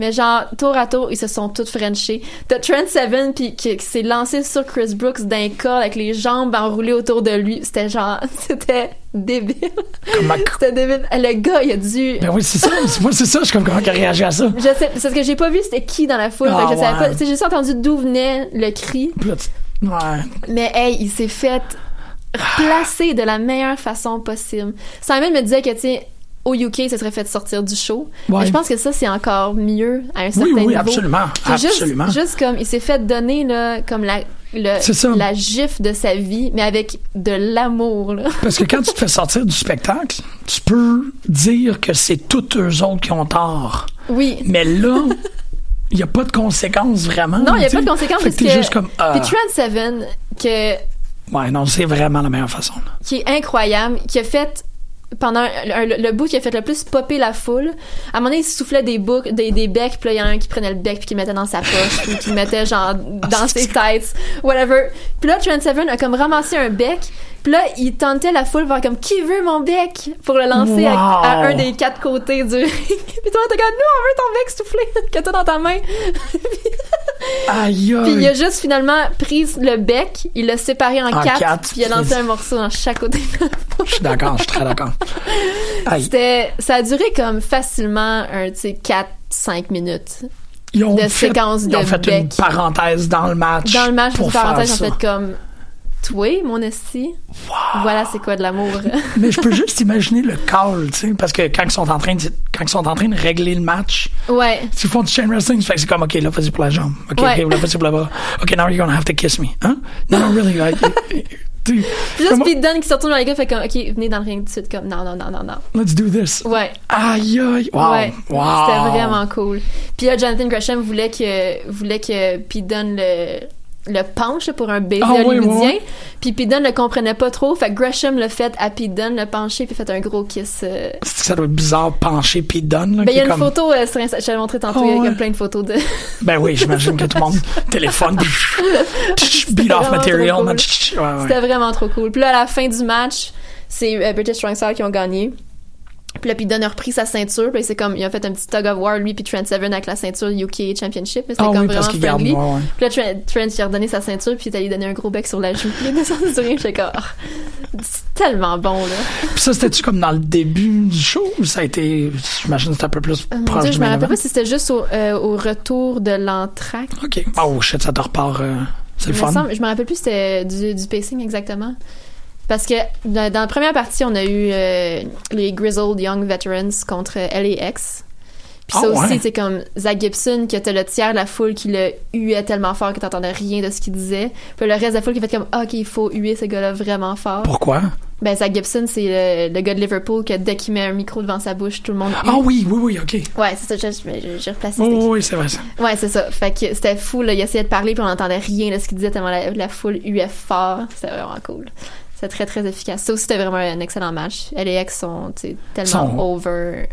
Mais genre tour à tour, ils se sont tous frenchés. T'as Trent Seven puis qui, qui s'est lancé sur Chris Brooks d'un corps avec les jambes enroulées autour de lui. C'était genre c'était débile. Comment- C'était débile. Le gars, il a dû Ben oui, c'est ça. Moi, c'est ça. Je suis comme comment il a réagi à ça? je sais, c'est parce que j'ai pas vu c'était qui dans la foule, que je savais pas. J'ai juste entendu d'où venait le cri, Ouais. mais hey, il s'est fait placer de la meilleure façon possible. Simon me disait que tu sais au UK, ça serait fait sortir du show. Ouais. Je pense que ça c'est encore mieux à un certain Oui, oui, niveau. absolument. Juste- Absolument. Juste, comme il s'est fait donner là comme la le- la gifle de sa vie, mais avec de l'amour. Parce que quand tu te fais sortir du spectacle, tu peux dire que c'est tous eux autres qui ont tort. Oui. Mais là, il n'y a pas de conséquences vraiment. Non, il n'y a pas de conséquences parce que juste comme. ah. Puis Trent Seven que Ouais, non, c'est vraiment la meilleure façon. là. qui est incroyable, qui a fait pendant un- le, le bout qui a fait le plus popper la foule. À un moment donné, il soufflait des boucs, des, des becs, puis là, il y en a un qui prenait le bec puis qui le mettait dans sa poche, ou qui mettait genre dans ses têtes, whatever. Puis là, Trent Seven a comme ramassé un bec, puis là, il tentait la foule voir comme qui veut mon bec? Pour le lancer à, Wow. à un des quatre côtés du ring. puis toi, t'es comme nous, on veut ton bec soufflé que t'as dans ta main. Aïe, Puis il a juste finalement pris le bec, il l'a séparé en, En quatre, quatre, puis il a lancé un morceau dans chaque côté. Je suis d'accord, je suis très d'accord. C'était, ça a duré comme facilement un, tu sais, 4-5 minutes. Ils ont de fait, séquences ils ont de fait une parenthèse dans le match. Dans le match, pour une parenthèse, faire en fait, comme, toi, mon esti. Voilà, c'est quoi de l'amour? Mais je peux juste imaginer le call, tu sais, parce que quand ils sont en train de, quand ils sont en train de régler le match, ouais. s'ils font du chain wrestling, c'est comme, OK, là, vas-y pour la jambe. OK, Ouais. OK, là, vas-y pour bras. OK, now you're gonna have to kiss me. Hein? Non, non, really, like, tu- Puis Dunne qui se retourne dans les gars, fait comme, OK, venez dans le ring tout de suite, comme, non, non, non, non, non. let's do this. Ouais. Aïe, aïe, wow, Ouais, wow. c'était vraiment cool. Puis là, Jonathan Gresham voulait que voulait que Pete le le penche pour un baiser Ah, ouais, hollywoodien. ouais. Puis Pete Dunne le comprenait pas trop, fait que Gresham l'a fait à Dunne, le pencher puis fait un gros kiss. euh. Ça doit être bizarre pencher puis donne. Là, Ben il y a une comme- photo euh, sur Insta, je t'avais montré tantôt, Ah, il y a ouais. comme plein de photos de Ben oui, j'imagine que tout le monde téléphone, beat off material. cool. Ouais, ouais. C'était vraiment trop cool. Puis là, à la fin du match, c'est euh, British Strong Style qui ont gagné. Puis là, puis Dunn a repris sa ceinture, puis c'est comme, il a fait un petit tug of war, lui puis Trent Seven avec la ceinture UK Championship, mais c'était Ah comme oui, vraiment friendly. moi, ouais. Puis là, Trent, Trent, il a redonné sa ceinture, puis il allé donner un gros bec sur la joue. Puis il est sur rien, j'étais comme, Ah, c'est tellement bon, là. Puis ça, c'était-tu comme dans le début du show ou ça a été, j'imagine, c'était un peu plus Euh, proche Dieu, du je me rappelle pas si c'était juste au, euh, au retour de l'entracte. OK. Oh shit, ça te repart. euh, c'est le fun. semble- je me rappelle plus si c'était du, du pacing exactement. Parce que dans, dans la première partie, on a eu euh, les Grizzled Young Veterans contre LAX. Puis ça Ah aussi, c'est comme Zach Gibson, que t'as le tiers de la foule qui le huait tellement fort que t'entendais rien de ce qu'il disait. Puis le reste de la foule qui fait comme, ah, OK, il faut huer ce gars-là vraiment fort. Pourquoi? Ben, Zach Gibson, c'est le, le gars de Liverpool que dès qu'il met un micro devant sa bouche, tout le monde. Ah oui, oui, oui, OK. Ouais, c'est ça, j'ai- replacé. Oh, qui. oui, c'est vrai ça. Ouais, c'est ça. Fait que c'était fou, là. Il essayait de parler, puis on n'entendait rien de ce qu'il disait tellement la, la foule huait fort. C'était vraiment cool. C'était très, très efficace. Ça aussi, c'était vraiment un excellent match. LAX sont tellement Sont- over.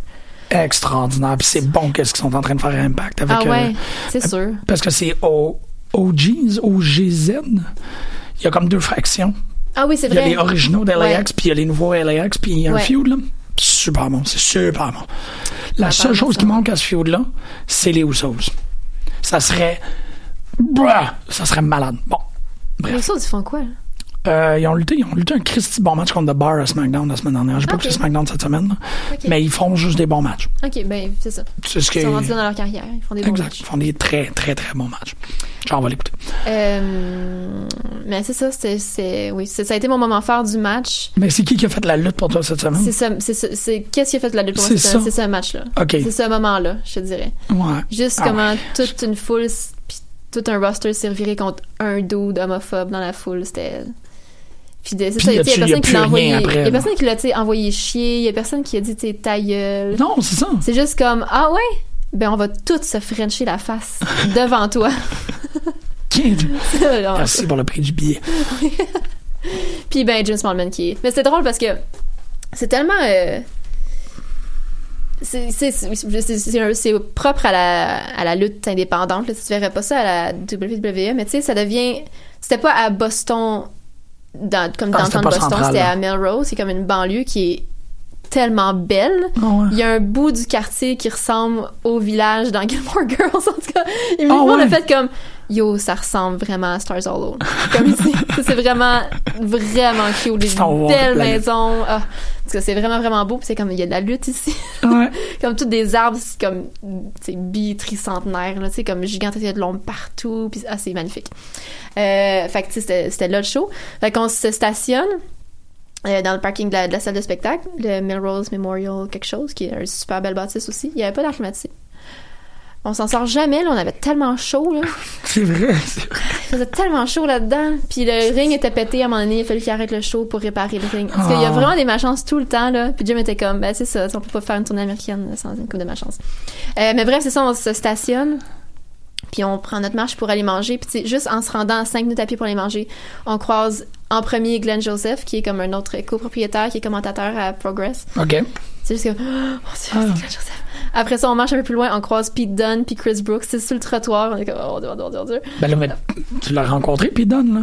Extraordinaire. Puis c'est bon qu'est-ce qu'ils sont en train de faire à Impact avec. Ah ouais, euh, c'est sûr. parce que c'est O- OGs, OGZ. Il y a comme deux fractions. Ah oui, c'est Il y a vrai. les originaux de LAX, Ouais. puis il y a les nouveaux LAX, puis il y a un feud, là. Super bon, c'est super bon. La seule chose ça. qui manque à ce feud-là, c'est les Usos. Ça serait. Ça serait malade. Bon. Les Bref. autres, ils font quoi? là? Euh, ils ont lutté, ils ont lutté un Christy bon match contre The Bar à SmackDown la semaine dernière. J'ai pas Ok. écouté SmackDown cette semaine, mais ils font juste des bons matchs. Ok, ben, c'est ça. C'est ce Ils sont rendus dans leur carrière. Ils font des bons Exact. matchs. Ils font des très, très, très bons matchs. Genre, on va l'écouter. Euh, mais c'est ça, c'est, oui, ça a été mon moment fort du match. Mais c'est qui qui a fait la lutte pour toi cette semaine? C'est ça, c'est ça, c'est, qu'est-ce qui a fait la lutte pour moi? C'est C'est, ça. c'est ce match-là. OK. C'est ce moment-là, je te dirais. Ouais. Juste Ah comment ouais. toute une foule, puis tout un roster s'est reviré contre un dude homophobe dans la foule. C'était. Puis de- c'est ça, il y a personne qui l'a envoyé. Il y a personne qui l'a, envoyé chier. Il y a personne qui a dit, tu sais, ta gueule. Non, c'est ça. C'est juste comme, ah ouais? Ben, on va tous se frencher la face devant toi. Merci pour le prix du billet. Puis ben James Smallman qui est. Mais c'est drôle parce que c'est tellement. euh, c'est c'est- c'est- c'est propre à la, à la lutte indépendante. Là. Tu verrais pas ça à la WWE, mais tu sais, ça devient. C'était pas à Boston, dans, comme Ah, dans le temps de Boston, c'était à Melrose. C'est comme une banlieue qui est tellement belle. Ah ouais. Il y a un bout du quartier qui ressemble au village dans Gilmore Girls, en tout cas. Ah le monde ouais. a fait comme, yo, ça ressemble vraiment à Stars Hollow. Comme ici. c'est vraiment, vraiment cute. Des belles maisons. Ah, parce que c'est vraiment, vraiment beau. Puis c'est comme, il y a de la lutte ici. Ouais. comme tous des arbres, c'est comme, c'est bi-tricentenaire, là, tu sais, comme gigantesque, il y a de l'ombre partout. Puis, ah, c'est magnifique. Euh, fait que, tu sais, c'était- c'était là le show. Fait qu'on se stationne. euh, dans le parking de la, de la salle de spectacle, le Melrose Memorial quelque chose, qui est un super belle bâtisse aussi. Il n'y avait pas d'air climatisé. On s'en sort jamais, là. On avait tellement chaud, là. C'est vrai. c'est vrai. Il faisait tellement chaud là-dedans. Puis le ring était pété à un moment donné. Il a fallu qu'il arrête le show pour réparer le ring. Parce qu'il y a Ah. vraiment des malchances tout le temps, là. Puis Jim était comme, ben c'est ça, on peut pas faire une tournée américaine sans une coupe de malchance. Euh, mais bref, c'est ça, on se stationne. Puis on prend notre marche pour aller manger. Puis juste en se rendant à 5 minutes à pied pour aller manger, on croise en premier Glenn Joseph, qui est comme un autre copropriétaire, qui est commentateur à Progress. OK. C'est juste comme, oh, Ah. Glenn Joseph. Après ça, on marche un peu plus loin, on croise Pete Dunne puis Chris Brooks. C'est sur le trottoir. On est comme, oh, Dieu, Dieu, Dieu. Ben là, mais tu l'as rencontré, puis Don, là?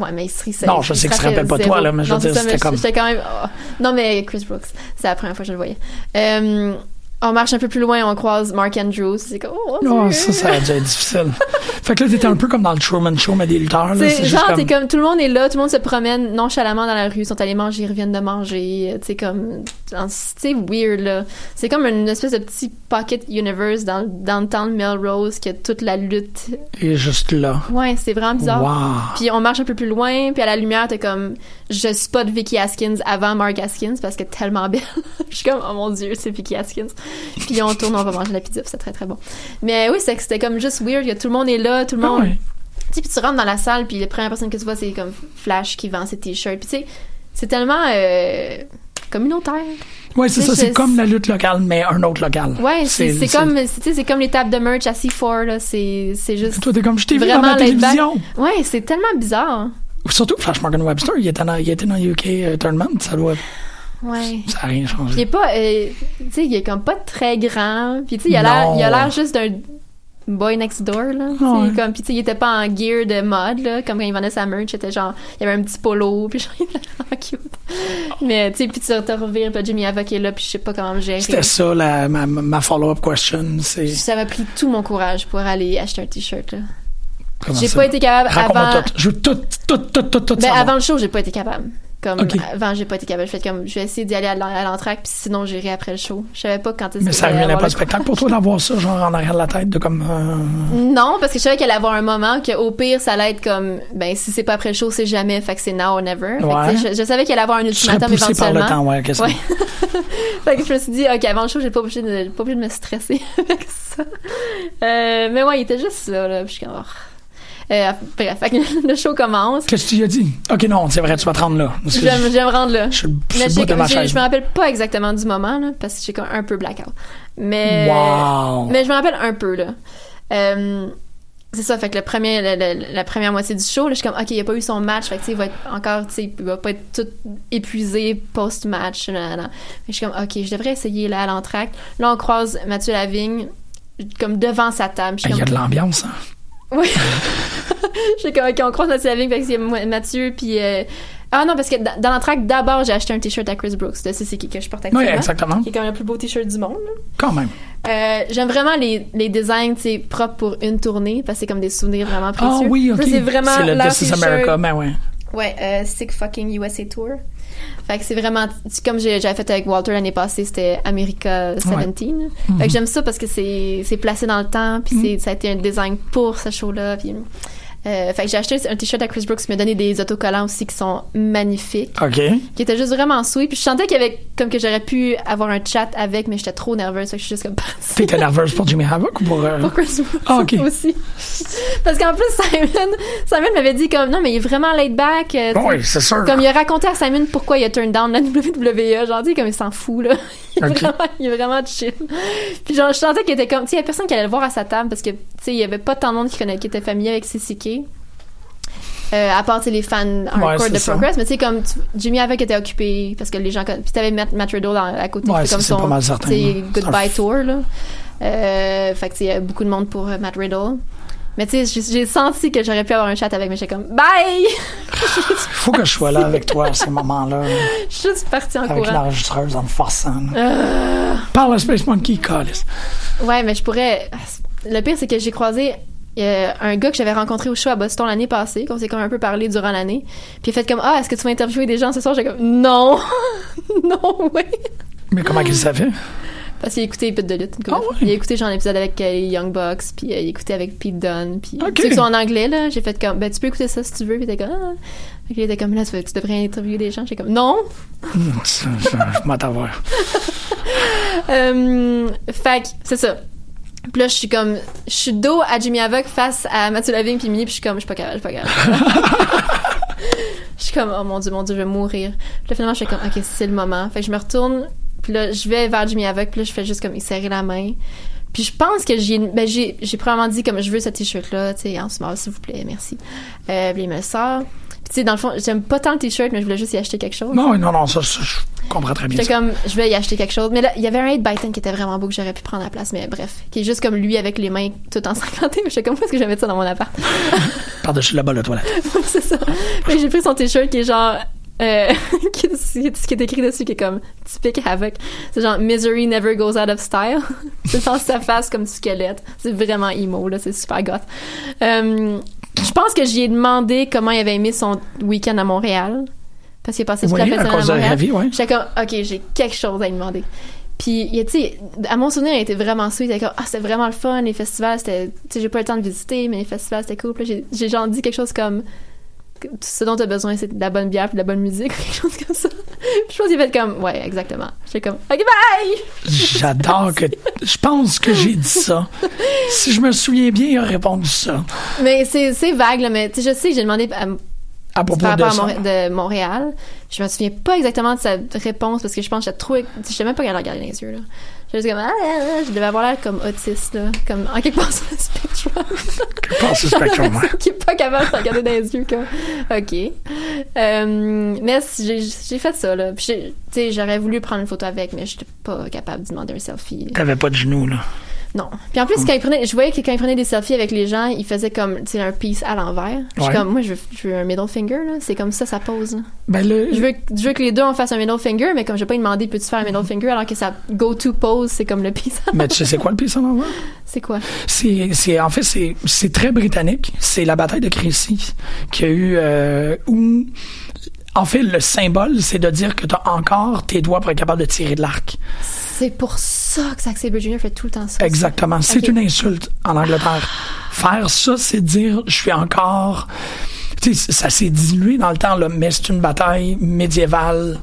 Ouais, mais il se rissait. Non, je sais que tu te rappelles pas toi, là, mais je veux dire, c'était comme- J'étais quand même. oh. Non, mais Chris Brooks, c'est la première fois que je le voyais. Euh, on marche un peu plus loin, on croise Mark Andrews. C'est comme, oh, Oh, ça, ça a dû être difficile. fait que là, t'étais un peu comme dans le Truman Show, mais des lutteurs, là. C'est C'est genre, comme... t'es comme tout le monde est là, tout le monde se promène nonchalamment dans la rue, ils sont allés manger, ils reviennent de manger, sais comme, c'est weird là. C'est comme une espèce de petit pocket universe dans dans le temps de Melrose que toute la lutte. Est juste là. Ouais, c'est vraiment bizarre. Wow. Puis on marche un peu plus loin, puis à la lumière, t'es comme, je spot Vicky Haskins avant Mark Haskins parce qu'elle est tellement belle. je suis comme, oh mon dieu, c'est Vicky Haskins. Puis on tourne, on va manger la pizza, puis c'est très très bon. Mais oui, c'est que c'était comme juste weird, que tout le monde est là, tout le Ah monde. Tu sais, puis tu rentres dans la salle, puis la première personne que tu vois, c'est comme Flash qui vend ses t-shirts. Puis tu sais, c'est tellement euh, communautaire. Ouais, c'est ça, c'est comme la lutte locale, mais un autre local. Ouais, c'est comme, c'est comme les tables de merch à C4, là. C'est c'est juste. Toi, t'es comme, je t'ai vu dans back. télévision. Ouais, c'est tellement bizarre. Surtout Flash Morgan Webster, il était dans, il était dans UK euh, Tournament, ça doit, Ouais. ça a rien Puis il changé. est pas, euh, tu sais, il est comme pas très grand. Puis tu sais, il a l'air, Non. il a l'air juste d'un boy next door, là. Ouais. Comme, puis il était pas en gear de mode, là. Comme quand il vendait sa merch, c'était genre, il y avait un petit polo, puis genre, il était vraiment cute. Mais, tu sais, puis tu te revires, puis Jimmy Havoc est là, puis je sais pas comment me gérer. C'était ça, la, ma, ma follow-up question. C'est Ça m'a pris tout mon courage pour aller acheter un t-shirt, là. J'ai pas été capable avant. tout. Je veux tout, tout, tout, tout, tout Ben, avant le show, j'ai pas été capable. Comme, Ok. avant, j'ai pas été capable. Je fais comme, je vais essayer d'y aller à l'en- à l'entraque, puis sinon, j'irai après le show. Je savais pas quand est-ce Mais ça revenait pas de spectacle pour toi d'avoir ça, genre en arrière de la tête, de comme. euh, Non, parce que je savais qu'elle allait avoir un moment que au pire, ça allait être comme, ben, si c'est pas après le show, c'est jamais, fait que c'est now or never. Fait que, Ouais. tu je, je savais qu'elle allait avoir un Tu ultimatum poussé par le éventuellement. temps, ouais, qu'est-ce que Ouais. fait que je me suis dit, ok, avant le show, j'ai pas obligé de, pas obligé de me stresser avec ça. Euh, mais ouais, il était juste là, là, puis je suis comme, oh. Euh, bref, fait que le show commence. Qu'est-ce que tu as dit? Ok, non, c'est vrai, tu vas te rendre là. Je vais, me- rendre là. Je Mais je, me rappelle pas exactement du moment, là, parce que j'ai un peu blackout. Mais, Wow. mais je me rappelle un peu, là. Euh, c'est ça, fait que le premier, le- le- la première moitié du show, là, je suis comme, OK, il a pas eu son match, fait que, il va être encore, tu sais, il va pas être tout épuisé post-match, je suis comme, OK, je devrais essayer, là, à l'entracte. Là, on croise Mathieu Lavigne, comme devant sa table. Il y a de l'ambiance, hein. oui. J'ai comme, OK, on croise Mathieu Lavigne, fait que c'est Mathieu, puis... euh, Ah non, parce que dans, l'entracte, d'abord, j'ai acheté un t-shirt à Chris Brooks, de CCK que je porte actuellement. Oui, exactement. Qui est comme le plus beau t-shirt du monde. Quand même. Euh, J'aime vraiment les, les designs, propres pour une tournée, parce que c'est comme des souvenirs vraiment Ah précieux. oui, ok. C'est vraiment C'est le This is. America, ben ouais. Ouais, euh, Sick Fucking USA Tour. Fait que c'est vraiment, comme j'avais fait avec Walter l'année passée, c'était America 17. Mhm. Fait que j'aime ça parce que c'est placé dans le temps, puis c'est ça a été un design pour ce show-là. Puis, euh, fait que j'ai acheté un t-shirt à Chris Brooks qui m'a donné des autocollants aussi qui sont magnifiques, OK. qui étaient juste vraiment sweet. Puis je sentais qu'il y avait comme que j'aurais pu avoir un chat avec, mais j'étais trop nerveuse, fait que je suis juste comme. T'étais nerveuse pour Jimmy Havoc ou pour. euh, Pour Chris Brooks Ah, ok. aussi. Parce qu'en plus, Simon, Simon m'avait dit comme, non, mais il est vraiment laid back. euh. Oui, c'est sûr. Comme il a raconté à Simon pourquoi il a turn down la WWE, genre, sais, comme il s'en fout, là. Il est, Ok. vraiment, il est vraiment chill. Puis genre, je sentais qu'il était comme, tu sais, il y a personne qui allait le voir à sa table parce que, tu sais, il y avait pas tant de monde qui, connaît, qui était familier avec CCK. Euh, à part, les fans hardcore de ça. Progress, mais tu sais, comme tu- Jimmy Havoc était occupé parce que les gens, puis t'avais Matt, Matt Riddle à, côté, Ouais, comme c'est son, goodbye tour, là. Euh, fait que, tu sais, beaucoup de monde pour euh, Matt Riddle. Mais tu sais, j'ai- senti que j'aurais pu avoir un chat avec, mais j'étais comme, bye! Il faut que je sois là avec toi à ces moments-là. Je suis juste partie en Avec courant. l'enregistreuse en me forçant. Euh, Parle à Space Monkey, Callis. Ouais, mais je pourrais. Le pire, c'est que j'ai croisé euh, un gars que j'avais rencontré au show à Boston l'année passée, qu'on s'est comme un peu parlé durant l'année. Puis il a fait comme Ah, est-ce que tu vas interviewer des gens ce soir? J'ai comme Non Non, ouais Mais comment qu'il savait? Parce qu'il a écouté Pete de lutte. une Ah? Il a écouté genre un épisode avec euh, Young Bucks, puis euh, il a écouté avec Pete Dunne, puis Ok. tu sais en anglais là. J'ai fait comme Ben tu peux écouter ça si tu veux. Puis il était comme Ah. Fait qu'il était comme là, tu, tu devrais interviewer des gens. J'ai comme Non Je m'attends à voir. Fait c'est ça. Puis là, je suis comme, je suis dos à Jimmy Havoc face à Mathieu Lavigne puis Mini, puis je suis comme, je suis pas capable, je suis pas capable. je suis comme, oh mon dieu, mon dieu, je vais mourir. Puis là, finalement, je fais comme, ok, c'est le moment. Fait que je me retourne, puis là, je vais vers Jimmy Havoc, puis là, je fais juste comme, il serrer la main. Puis je pense que j'ai, ben j'ai, j'ai probablement dit comme, je veux ce t-shirt-là, tu sais, en small, s'il vous plaît, merci. Euh, puis il me sort. Tu sais, dans le fond, j'aime pas tant le t-shirt, mais je voulais juste y acheter quelque chose. Non, non, non, ça, ça, je comprends très bien. J'étais comme, je vais y acheter quelque chose. Mais là, il y avait un 8 Byton qui était vraiment beau que j'aurais pu prendre à la place. Mais bref, qui est juste comme lui avec les mains tout ensanglantées. Mais j'étais comme, pourquoi est-ce que je vais mettre ça dans mon appart? Par-dessus la balle de toilette. c'est ça. Que j'ai pris son t-shirt qui est genre, euh, qui, est- ce qui est écrit dessus qui est comme typique Havoc. C'est genre Misery never goes out of style. c'est genre sa face comme du squelette. C'est vraiment emo, là. C'est super goth. Euh, je pense que j'y ai demandé comment il avait aimé son week-end à Montréal. Parce qu'il a passé toute Oui, la à Montréal. Ouais. J'étais comme, OK, j'ai quelque chose à lui demander. Puis, tu sais, à mon souvenir, il était vraiment sweet. Il était comme, ah, c'était vraiment le fun. Les festivals, c'était, tu sais, j'ai pas eu le temps de visiter, mais les festivals, c'était cool. J'ai, genre dit quelque chose comme, ce dont tu as besoin, c'est de la bonne bière puis de la bonne musique, quelque chose comme ça. Puis je pense qu'il fait comme, ouais, exactement. J'étais comme, OK, bye! J'adore que. Je pense que j'ai dit ça. Si je me souviens bien, il a répondu ça. Mais c'est, vague, là, mais tu sais, je sais que j'ai demandé à, À propos par de rapport à de Montréal. Je me souviens pas exactement de sa réponse parce que je pense que j'ai trop. Je sais même pas qu'elle a regardé dans les yeux, là. J'étais juste comme, ah, ah, ah, je devais avoir l'air comme autiste, là. Comme, en quelque part sur le spectrum. Je pense que c'est Spectrum, ouais. qui est pas capable de regarder dans les yeux, comme, OK. Euh, mais j'ai fait ça, là. Puis, tu sais, j'aurais voulu prendre une photo avec, mais j'étais pas capable de demander un selfie. T'avais pas de genoux, là. Non. Puis en plus, quand il prenait, je voyais que quand il prenait des selfies avec les gens, il faisait comme, tu sais, un peace à l'envers. Je suis Ouais. comme, moi, je veux, je veux un middle finger, là. C'est comme ça, ça pose. là. Ben, le, Je veux, que- je veux que les deux en fassent un middle finger, mais comme je vais pas lui demander, peux-tu faire un middle finger, alors que sa go-to pose, c'est comme le peace à mais tu sais, c'est quoi le pire, ça, l'envers? C'est quoi? C'est, c'est, en fait, c'est, c'est très britannique. C'est la bataille de Crécy qu'il y a eu, euh, où, en fait, le symbole, c'est de dire que tu as encore tes doigts pour être capable de tirer de l'arc. C'est pour ça que Zack Sabre Jr. fait tout le temps ça. Exactement. C'est une insulte en Angleterre. Faire ça, c'est dire, je suis encore, tu sais, ça s'est dilué dans le temps, là, mais c'est une bataille médiévale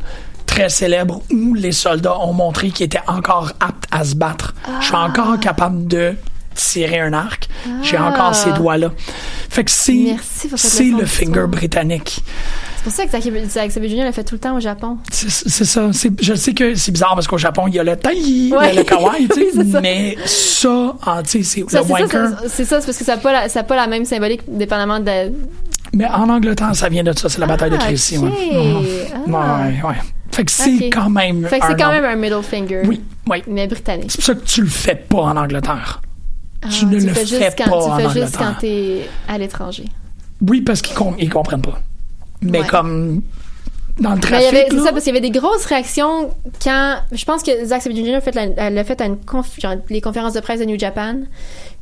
très célèbre où les soldats ont montré qu'ils étaient encore aptes à se battre. Je suis encore capable de tirer un arc. J'ai Ah. encore ces doigts-là. Fait que c'est, c'est le finger britannique. C'est pour ça que Zack Sabre Jr. l'a fait tout le temps au Japon. C'est ça. Je sais que c'est bizarre parce qu'au Japon, il y a le tai, Ouais. le, le kawaii, tu sais, Oui, c'est ça. mais ça, ah, tu sais, c'est le c'est ça, wanker. c'est- ça, c'est parce que ça n'a pas, pas la même symbolique dépendamment de. Mais en Angleterre, ça vient de ça. C'est la bataille de Ah, Crécy. ok. Ouais. Ah. Ouais, ouais. Fait que c'est quand même. Fait que c'est quand même un middle finger. Oui, oui. Mais britannique. C'est pour ça que tu le fais pas en Angleterre. Ah, tu ne le fais fais juste pas quand, en Tu fais juste Angleterre. quand t'es à l'étranger. Oui, parce qu'ils com- comprennent pas. Mais Ouais. comme dans le trafic, c'est ça, parce qu'il y avait des grosses réactions quand. Je pense que Zack Sabre Jr. a fait, la- fait à une conf- genre, les conférences de presse de New Japan.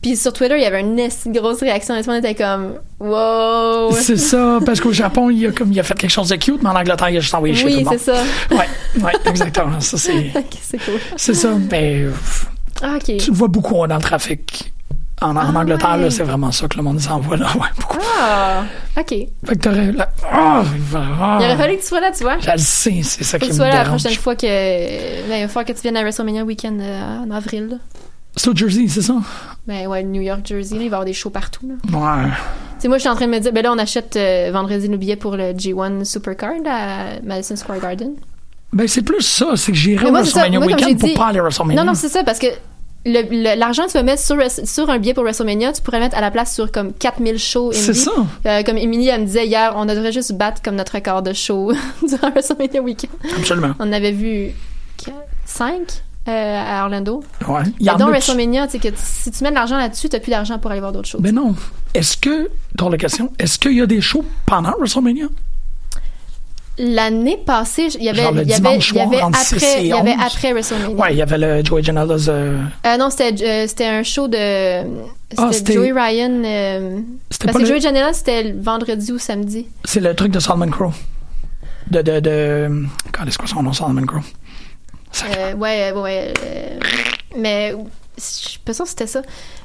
Puis sur Twitter, il y avait une grosse réaction. Et tout le monde était comme, wow. c'est ça, parce qu'au Japon, il a, comme, il a fait quelque chose de cute, mais en Angleterre, il a juste envoyé chez tout Oui, le monde. c'est ça. Ouais, ouais, exactement. Ça, c'est, Ok, c'est cool. c'est ça. Mais Ah, tu le vois beaucoup dans le trafic. En, en Ah, Angleterre, ouais. là, c'est vraiment ça que le monde s'envoie là. Ouais, beaucoup. Ah, ok. Il Fait que t'aurais. là- ah, aurait fallu que tu sois là, tu vois. Je le sais, c'est ça Faut qui que tu sois là la prochaine fois que. Il va falloir que tu viennes à WrestleMania week-end euh, en avril. C'est Jersey, c'est ça? Ben ouais, New York, Jersey, là, il va y avoir des shows partout. Là. Ouais. Tu sais, moi, je suis en train de me dire, ben là, on achète euh, vendredi nos billets pour le G1 Supercard à Madison Square Garden. Ben, c'est plus ça, c'est que j'irai Mais au. WrestleMania Weekend pour dit- pas aller à WrestleMania. Non, non, c'est ça, parce que l'argent que tu vas mettre sur, un billet pour WrestleMania, tu pourrais le mettre à la place sur comme 4000 shows C'est ça. Euh, comme Emily, elle me disait hier, on devrait juste battre comme notre record de show durant WrestleMania Weekend. Absolument. On en avait vu 5 à Orlando. Ouais. Il y donc, WrestleMania, tu que si tu mets de l'argent là-dessus, t'as plus d'argent pour aller voir d'autres choses. Ben non. Est-ce que, dans la question, est-ce qu'il y a des shows pendant WrestleMania? L'année passée, il y avait, Genre le il y avait, il y avait soir, entre 6 après, il y avait 11. après WrestleMania. Ouais, il y avait le Joey Janela's. Euh, Euh, non, c'était, euh, c'était un show de, c'était Ah, c'était- Joey Ryan, euh, c'était parce pas que le- Joey Janela, c'était le vendredi ou samedi. c'est le truc de Solomon Crow. De. de, de quand est-ce que son nom, Solomon Crow? Ouais, ouais, ouais. mais je suis pas sûre que c'était ça.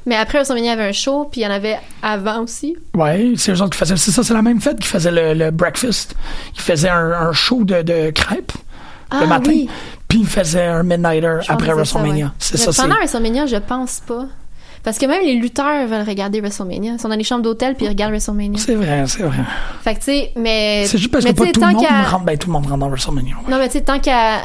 Mais après WrestleMania, avait un show, puis il y en avait avant aussi. Ouais, c'est eux autres qui faisaient. C'est ça, c'est la même fête qui faisait le, le breakfast. Ils faisaient un, un show de, de crêpes Ah, le matin. oui. Puis ils faisaient un Midnighter Je pense après que c'est ça, WrestleMania. ouais. Ça, c'est. Pendant WrestleMania, je pense pas. Parce que même les lutteurs veulent regarder WrestleMania. Ils sont dans les chambres d'hôtel puis ils regardent WrestleMania. C'est vrai, c'est vrai. Fait que tu sais, mais. C'est juste parce que pas tout le monde rentre. Ben, tout le monde rentre dans WrestleMania. ouais. Non, mais tu sais, tant qu'à.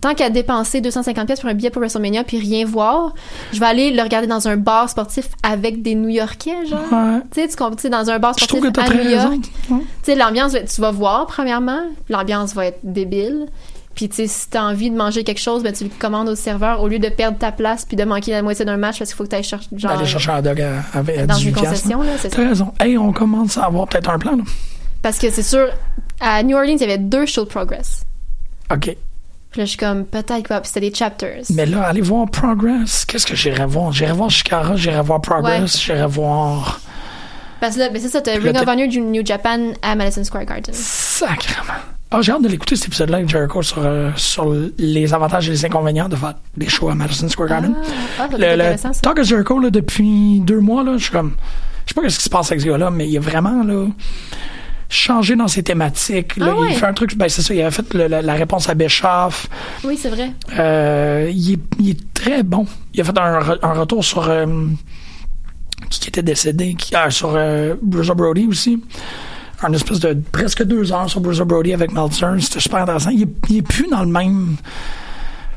Tant qu'à dépenser 250 pièces pour un billet pour WrestleMania puis rien voir, je vais aller le regarder dans un bar sportif avec des New-Yorkais, genre. Ouais. Tu sais, tu comprends, tu dans un bar sportif à New York. Ouais. Tu sais, l'ambiance, tu vas voir, premièrement. L'ambiance va être débile. Puis, tu sais, si t'as envie de manger quelque chose, ben, tu le commandes au serveur au lieu de perdre ta place puis de manquer la moitié d'un match parce qu'il faut que tu ailles chercher, genre, D'aller chercher un dog à, à, à dans 18 une concession, là, c'est ça. raison. Hey, on commence à avoir peut-être un plan, là. Parce que c'est sûr, à New Orleans, il y avait deux shows de Progress. OK. Puis là, je suis comme, peut-être quoi. Puis c'était des chapters. Mais là, allez voir Progress. Qu'est-ce que j'irais voir? J'irais voir Shikara, j'irais voir Progress, Ouais. j'irais voir... Parce que là, ben c'est ça, t'as Ring of Honor du New Japan à Madison Square Garden. Sacrement. Ah, j'ai hâte de l'écouter, cet épisode-là avec Jericho sur, euh, sur les avantages et les inconvénients de faire des shows à Madison Square Garden. Ah, ah, le, le ça. Talk of Jericho, là, depuis deux mois, là, je suis comme... Je sais pas ce qui se passe avec ce gars-là, mais il a vraiment, là, changé dans ses thématiques. Là, Ah ouais? Il fait un truc... Ben, c'est ça, il avait fait le- la, la réponse à Bischoff. Oui, c'est vrai. Euh, il, est, il est très bon. Il a fait un, un retour sur... euh, qui était décédé, qui, ah, sur euh, Bruiser Brody aussi. Un espèce de presque deux heures sur Bruiser Brody avec Meltzer. C'était super intéressant. Il est, il est plus dans le même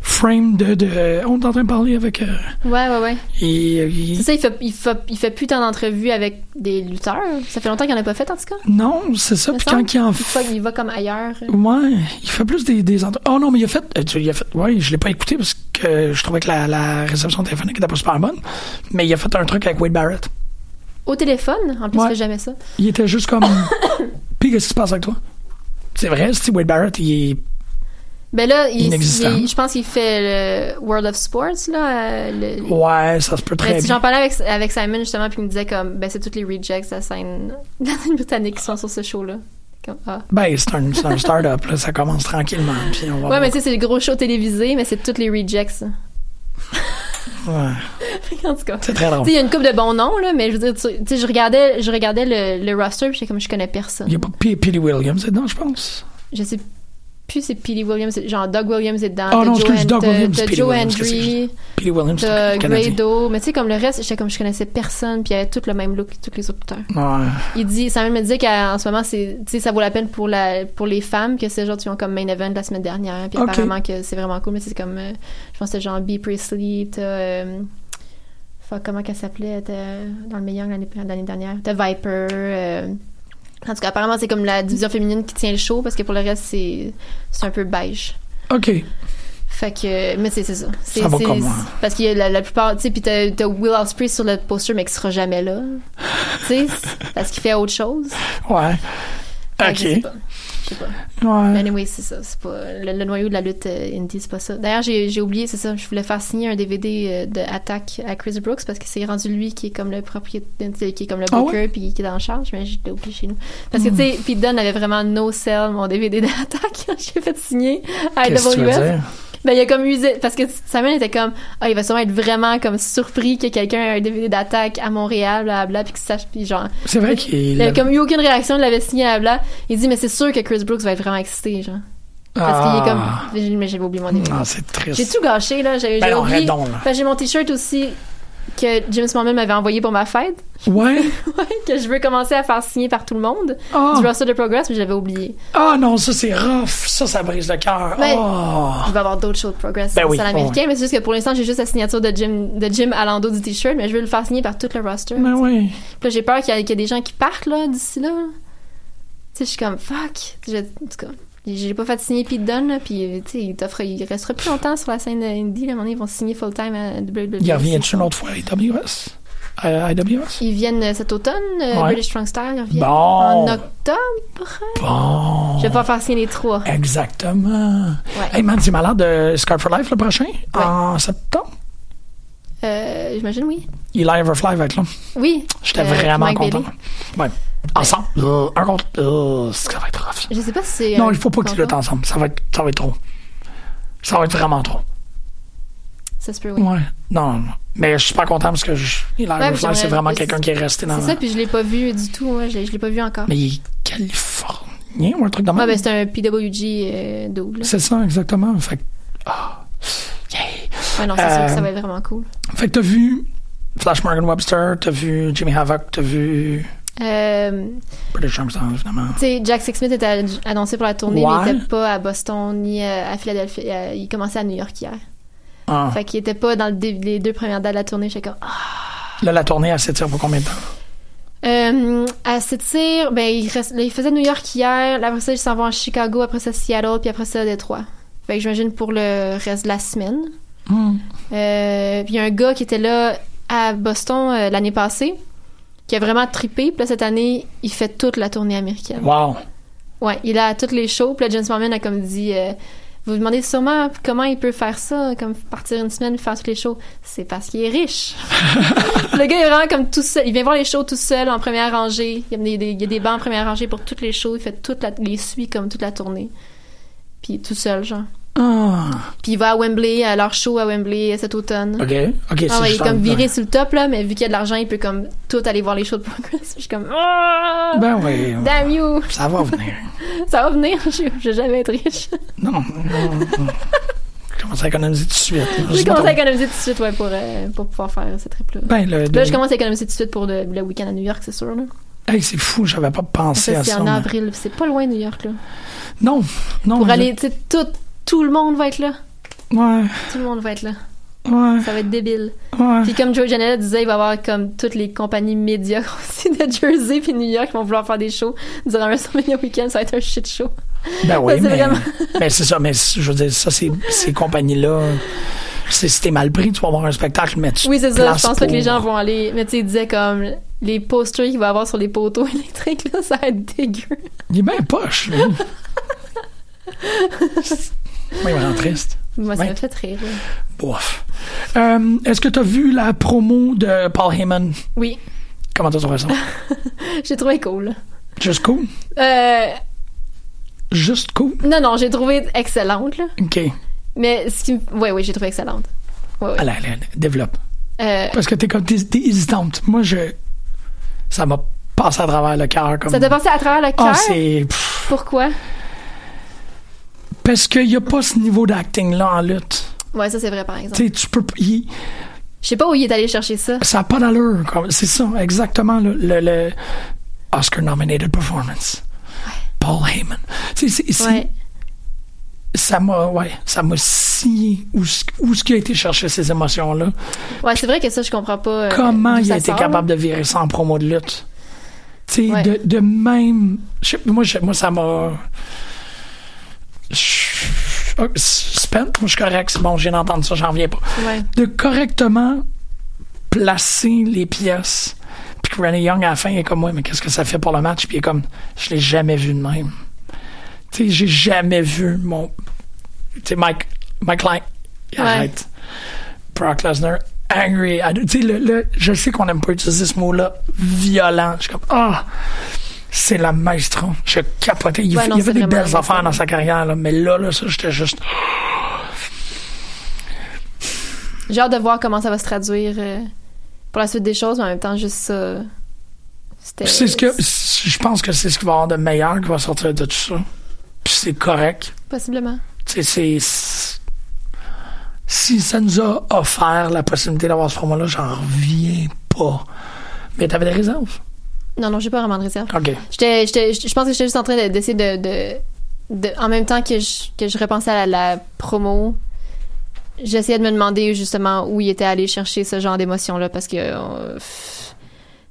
frame de, de. On est en train de parler avec. euh, Ouais, ouais, ouais. et, il- C'est ça, il fait, il, fait, il fait plus tant d'entrevues avec des lutteurs. Ça fait longtemps qu'il en a pas fait, en tout cas. Non, c'est ça. Puis quand il en fait. il va comme ailleurs. Ouais, il fait plus des, des entre- Oh non, mais il a fait. euh, Il a fait. Ouais, je l'ai pas écouté parce que je trouvais que la, la réception téléphonique était pas super bonne. Mais il a fait un truc avec Wade Barrett. Au téléphone, en plus, Ouais. il fait jamais ça. Il était juste comme. Puis qu'est-ce qui se passe avec toi? C'est vrai, c'est Wade Barrett, il est. Ben là, il, Inexistant. il- je pense qu'il fait le World of Sports, là. euh, le- Ouais, ça se peut très bien. j'en parlais avec, avec Simon, justement, puis il me disait comme, ben c'est toutes les rejects de la scène, de la scène britannique qui sont sur ce show-là. Ah. Ben, c'est un, un start-up, là, ça commence tranquillement. Puis on va Ouais, voir. mais tu sais, c'est le gros show télévisé, mais c'est toutes les rejects. Ouais, en tout cas. c'est très drôle. il y a une couple de bons noms, là, mais je veux dire, tu sais, je regardais, je regardais le, le roster, puis comme, je connais personne. Il y a pas P- Williams dedans, je pense. Je sais plus c'est Petey Williams, c'est- genre Doug Williams est dedans. Oh t'as non, Joe excuse, Hen- Doug t'as- Williams, Joe c'est. Grado, mais tu sais, comme le reste, j'étais comme, je connaissais personne, puis il y avait tout le même look que tous les autres. Ouais. Il dit, Samuel me disait qu'en ce moment, c'est, tu sais, ça vaut la peine pour la, pour les femmes que c'est genre qui ont comme main event la semaine dernière. Puis Ok. apparemment que c'est vraiment cool, mais c'est comme, euh, je pense que c'était genre B. Priestley, t'as, euh, comment qu'elle s'appelait, t'as, dans le meilleur l'année, l'année dernière, t'as Viper, euh, en tout cas, apparemment, c'est comme la division féminine qui tient le show parce que pour le reste, c'est, c'est un peu beige. OK. Fait que, mais c'est, c'est ça. C'est, Ça va c'est- comme moi. Parce a la, la plupart, tu sais, puis t'as, t'as Will Ospreay sur le poster, mais qui sera jamais là. tu sais, parce qu'il fait autre chose. Ouais. Fait que OK. Je sais pas. Ouais. Anyway, c'est ça. C'est pas, le, le noyau de la lutte euh, indie, c'est pas ça. D'ailleurs, j'ai, j'ai oublié, c'est ça. Je voulais faire signer un DVD euh, de Attack à Chris Brooks parce que c'est rendu lui qui est comme le propriétaire, qui est comme le Ah booker ouais? Hmm. puis qui est en charge, mais je l'ai oublié chez nous. Parce que, tu sais, Pete Dunne avait vraiment no sell mon DVD d'Attack. j'ai fait signer à AWS. Ben, il a comme usé, parce que Samuel était comme, ah, il va sûrement être vraiment comme surpris que quelqu'un ait un DVD d'attaque à Montréal, blablabla, puis qu'il sache, puis genre, C'est vrai qu'il il avait comme eu aucune réaction, il l'avait signé à bla. Il dit, mais c'est sûr que Chris Brooks va être vraiment excité, genre. Parce qu'il est comme, J'ai- mais j'avais oublié mon DVD. Ah, c'est triste. J'ai tout gâché, là. J'ai Ben non, oublié. j'ai mon t-shirt aussi que James Mormon m'avait envoyé pour ma fête. Ouais. Ouais, que je veux commencer à faire signer par tout le monde. Ah. Du roster de Progress, mais j'avais oublié. Ah non, ça c'est rough. Ça, ça brise le cœur. Ben, Oh. Il va y avoir d'autres shows de Progress Ben en oui, salle américaine, mais c'est juste que pour l'instant, j'ai juste la signature de Jim, de Jim à l'endos du t-shirt, mais je veux le faire signer par tout le roster. Ben oui. Puis là, j'ai peur qu'il y, ait- ait des gens qui partent, là, d'ici là. Tu sais, je suis comme, fuck. Je- en tout cas, j'ai pas fait signer Pete Dunne, là, puis, tu sais, il, il restera plus longtemps sur la scène indie, là, à un moment donné, ils vont signer full-time à WWE. Il revient-tu une autre fois à AWS? À AWS? Ils viennent euh, cet automne, euh, Ouais. British Strong Style, ils reviennent Bon. en octobre. Bon. Je vais pas faire signer les trois. Exactement. Ouais. Hey man, c'est malade de Scar for Life le prochain? En septembre? Euh, J'imagine, oui. Eli Everfly va être là. Oui. J'étais Euh, vraiment Mike content. Ouais. Ensemble. Euh, un contre. Euh, ça va être rough. Je sais pas si c'est. Non, il faut pas qu'ils luttent ensemble. Ça va être, ça va être trop. Ça va être vraiment trop. Ça se peut, oui. Ouais. Non, non. Mais je suis pas content parce que je, Eli mais Everfly, j'aimerais- c'est vraiment quelqu'un qui est resté dans C'est ça, puis je l'ai pas vu du tout. Moi, je l'ai je l'ai pas vu encore. Mais il est californien ou un truc de même? Ouais, ben c'est un PWG euh, double. C'est ça, exactement. Fait que. ah. Yeah. Ouais, non, c'est sûr que Euh, ça va être vraiment cool. Fait que t'as vu Flash Morgan Webster, t'as vu Jimmy Havoc, t'as vu Euh, British Armstrong, sais, Jack Sixsmith était annoncé pour la tournée, Ouais. mais il était pas à Boston ni euh, à Philadelphie. Euh, il commençait à New York hier. Ah. Fait qu'il était pas dans le les deux premières dates de la tournée. J'étais comme, ah. Là, la tournée, elle s'étire pour combien de temps? Euh, à s'étire, ben, il, reste, là, il faisait New York hier, là, après ça, il s'en va à Chicago, après ça, Seattle, puis après ça, Détroit. Fait que j'imagine pour le reste de la semaine. Hmm. Euh, puis il y a un gars qui était là à Boston euh, l'année passée, qui a vraiment trippé. Puis là, cette année, il fait toute la tournée américaine. Wow. Ouais, il à toutes les shows. Puis là, James Mormon a comme dit... euh, vous vous demandez sûrement comment il peut faire ça, comme partir une semaine faire toutes les shows. C'est parce qu'il est riche. le gars est vraiment comme tout seul. Il vient voir les shows tout seul en première rangée. Il y a des, des- il y a des bancs en première rangée pour toutes les shows. Il fait toute la, les suit comme toute la tournée. Puis tout seul, genre. Ah. Puis il va à Wembley, à leur show à Wembley cet automne. OK. OK, Ah ouais, il est comme en- viré sur le top, là, mais vu qu'il y a de l'argent, il peut comme tout aller voir les shows de Progress. Je suis comme, ah! Ben oui. Damn you! Ça va venir. Ça va venir, je je vais jamais être riche. Non. non, non. Je commence à économiser tout de suite. Je commencé à économiser tout de suite, ouais, pour, euh, pour pouvoir faire ce trip-là. Ben, le, Là, je commence à économiser tout de suite pour le, le week-end à New York, c'est sûr, là. Hey, c'est fou, j'avais pas pensé Ça, à c'est ça. en mais- avril. C'est pas loin, New York, là. Non, non. Pour je- aller, tu sais, tout, tout le monde va être là. Ouais, Tout le monde va être là. ouais, Ça va être débile. ouais. Puis comme Joe Janela disait, il va y avoir comme toutes les compagnies médiocres aussi de Jersey puis New York qui vont vouloir faire des shows durant WrestleMania week-end. Ça va être un shit show. Ben oui, mais, vraiment- mais c'est ça, mais je veux dire, ça, c'est, ces compagnies-là, c'est, si t'es mal pris, tu vas avoir un spectacle, mais tu Oui, c'est ça. Je pense pas que les gens vont aller. Mais tu sais, il disait comme les posters qu'il va y avoir sur les poteaux électriques, là, ça va être dégueu. Il est bien poche, lui. Moi, il me rend triste. Moi, ça Ouais. m'a fait rire. Bof. Euh, est-ce que t'as vu la promo de Paul Heyman? Oui, Comment t'as trouvé ça? j'ai trouvé cool. Juste cool? Euh, Juste cool? non, non, j'ai trouvé excellente, là. OK. Mais ce qui me... Oui, oui, j'ai trouvé excellente. Allez, allez, allez, développe. Euh, Parce que t'es comme, t'es, hésitante. Moi, je... Ça m'a passé à travers le cœur. Comme... ça t'a passé à travers le cœur? Ah, c'est... pff, Pourquoi? Parce qu'il n'y a pas ce niveau d'acting-là en lutte. Ouais, ça, c'est vrai, par exemple. Tu sais, tu peux... il- Je sais pas où il est allé chercher ça. ça n'a pas d'allure. C'est ça, exactement. Le, le, le Oscar-nominated performance. Paul Heyman. C'est- Ouais. ça m'a... Ouais, ça m'a scié où, ce- où ce qui a été chercher ces émotions-là. Ouais, c'est vrai que ça, je comprends pas. euh, Comment il a été sort, capable de virer ça en promo de lutte? Tu sais, Ouais. de, de même. moi, moi, ça m'a. Je- Spent, moi, je suis correct. C'est bon, je viens d'entendre ça, j'en reviens pas. Ouais. De correctement placer les pièces. Puis que Rennie Young, à la fin, est comme, ouais, mais qu'est-ce que ça fait pour le match? Puis il est comme, je l'ai jamais vu de même. Tu sais, j'ai jamais vu mon. Tu sais, Mike, Mike Lang, il Ouais. arrête. Brock Lesnar, angry. Tu sais, je sais qu'on aime pas utiliser ce mot-là, violent. Je suis comme, ah, c'est la maestro. Je capotais. Il, Ouais, fait- non, il a fait c'est des belles affaires dans sa carrière, là, mais là, là, ça, j'étais juste. J'ai hâte de voir comment ça va se traduire euh, pour la suite des choses, mais en même temps, juste ça. C'était. C'est ce que. Je pense que c'est ce qui va y avoir de meilleur qui va sortir de tout ça. Puis c'est correct. Possiblement. Tu sais, c'est. c'est- Si ça nous a offert la possibilité d'avoir ce format-là, j'en reviens pas. Mais t'avais des réserves? Non, non, j'ai pas vraiment de réserve. OK. J'étais, j'étais, je pense que j'étais juste en train de- d'essayer de, de, de- en même temps que je, que je repensais à la, la promo, j'essayais de me demander justement où il était allé chercher ce genre d'émotion-là parce que, euh,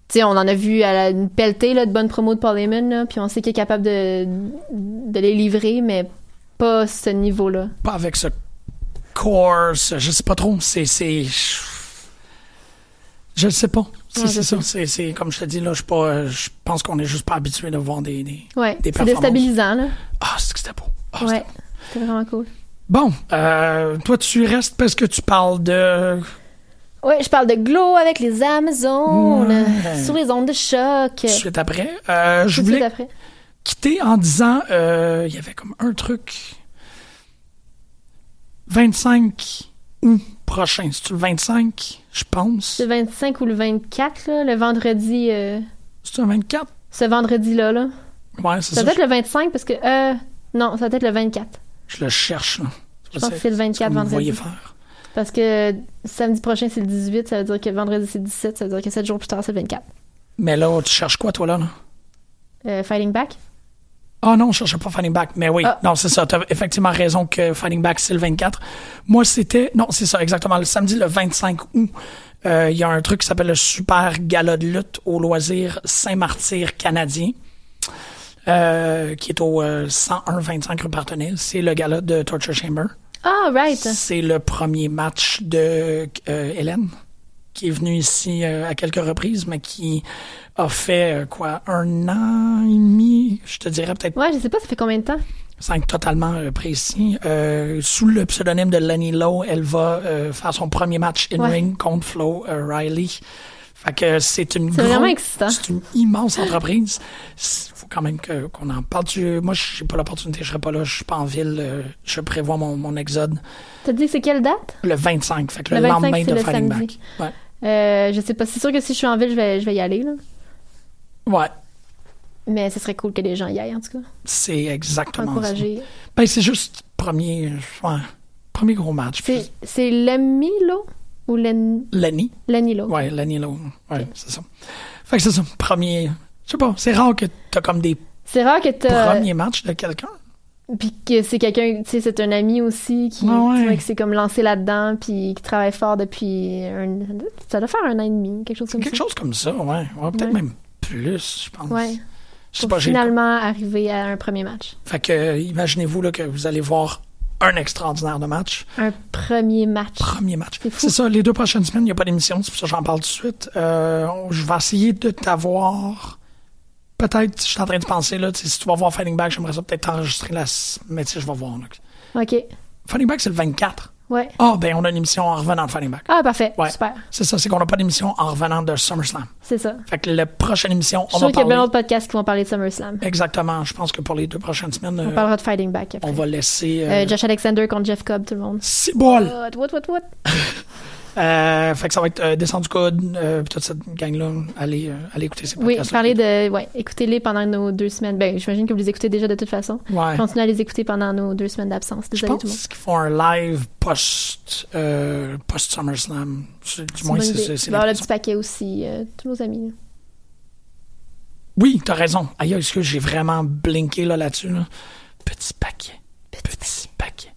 sais, on en a vu à la, une pelletée là, de bonnes promos de Paul Heyman, là, puis on sait qu'il est capable de, de les livrer, mais pas ce niveau-là. Pas avec ce course, je sais pas trop. C'est. je sais pas. C'est Ouais, je c'est ça. C'est, comme je te dis, là, je suis pas. Je pense qu'on est juste pas habitué de voir des. des- Ouais, Des c'est déstabilisant, là. Ah, c'est que c'était beau. Ah, c'était Ouais, c'est vraiment cool. Bon, euh, toi, tu restes parce que tu parles de. Ouais, je parle de Glow avec les Amazones, Ouais. sur les ondes de choc. Tout de suite après. Euh, je voulais après. quitter en disant, euh, il y avait comme un truc. 25 août prochain. C'est-tu le 25, je pense? C'est le 25 ou le 24, là, le vendredi. euh, C'est un 24? ce vendredi-là, là. Ouais, c'est Ça ça. doit être le 25 parce que. Euh, non, ça doit être le 24. Je le cherche, là. Je pense que c'est le 24 Vous vendredi. voyez faire? Parce que samedi prochain, c'est le 18, ça veut dire que vendredi, c'est le 17, ça veut dire que 7 jours plus tard, c'est le 24. Mais là, tu cherches quoi, toi, là? là? Euh, Fighting Back? Ah non, je cherchais pas Fighting Back. Mais oui, Ah. non, c'est ça. Tu as effectivement raison que Fighting Back, c'est le 24. Moi, c'était. Non, c'est ça, exactement. Le samedi, le 25 août, euh, il y a un truc qui s'appelle le Super Gala de lutte au loisir Saint-Martyr canadien. euh, qui est au euh, 101-25 rue Partenay. C'est le gala de Torture Chamber. Ah, right! C'est le premier match de euh, Hélène, qui est venue ici euh, à quelques reprises, mais qui a fait euh, quoi un an et demi, je te dirais peut-être Ouais, je sais pas, ça fait combien de temps? être totalement euh, précis. Sous le pseudonyme de Lenny Lowe, elle va faire son premier match in-ring contre Flo Riley. Fait que c'est une C'est vraiment excitant. C'est une immense entreprise. Il faut quand même que- qu'on en parle. Tu- moi, j'ai pas l'opportunité, je serai pas là, je suis pas en ville. je prévois mon, mon exode T'as dit c'est quelle date? le 25, fait que le, Le 25, lendemain de le Fighting samedi. Back. Ouais. Euh, je sais pas, c'est sûr que si je suis en ville, je vais, je vais y aller, là. Ouais, Mais ce serait cool que les gens y aillent, en tout cas. c'est exactement ça. Encourager. Ben, c'est juste premier, ouais, premier gros match. C'est, Lemmy, là? Ou Len... Lenny. Lenny, là? Ouais, Lenny Lowe. Ouais, c'est ça. Fait que c'est ça. Premier. Je sais pas, c'est rare que t'as comme des C'est rare que t'as... premiers matchs de quelqu'un. Puis que c'est quelqu'un, tu sais, c'est un ami aussi qui, Ouais, ouais. tu vois, qui s'est comme lancé là-dedans, puis qui travaille fort depuis un, ça doit faire un an et demi, quelque chose comme Quelque ça. chose comme ça, ouais. Ouais, Peut-être Ouais. même plus, je pense. Ouais. Pour pas, finalement arriver à un premier match. Fait que, euh, imaginez-vous là, que vous allez voir un extraordinaire de match. Un premier match. Premier match. C'est ça, les deux prochaines semaines, il n'y a pas d'émission, c'est pour ça que j'en parle tout de suite. Euh, je vais essayer de t'avoir. Peut-être, je suis en train de penser, là, si tu vas voir Fighting Back, j'aimerais ça peut-être t'enregistrer la. Mais tu sais, je vais voir. là. OK. Fighting Back, c'est le 24. Ouais. Ah, ben, on a une émission en revenant de Fighting Back. Ah, parfait. Ouais. Super. C'est ça, c'est qu'on n'a pas d'émission en revenant de SummerSlam. C'est ça. Fait que la prochaine émission, Je on va sûre qu'il y a plein parler. d'autres podcasts qui vont parler de SummerSlam. Exactement. Je pense que pour les deux prochaines semaines, On euh, parlera de Fighting Back après. on va laisser. Euh, Euh, Josh Alexander contre Jeff Cobb, tout le monde. six balles. What, what, what, what? Euh, fait que ça va être euh, Descendre du code, euh, puis toute cette gang-là. Allez, euh, allez écouter ces Oui, podcasts. parler de. Ouais, écoutez-les pendant nos deux semaines. Ben, j'imagine que vous les écoutez déjà de toute façon. Ouais. Continuez à les écouter pendant nos deux semaines d'absence. Je Désolé tout le monde. pense qu'ils font un live post, euh, post SummerSlam. Du moins, c'est c'est- le petit paquet aussi, tous nos amis. là. Oui, t'as raison. Aïe, est-ce que j'ai vraiment blinké là, là-dessus? Là? Petit paquet. Petit, paquet. Petit paquet.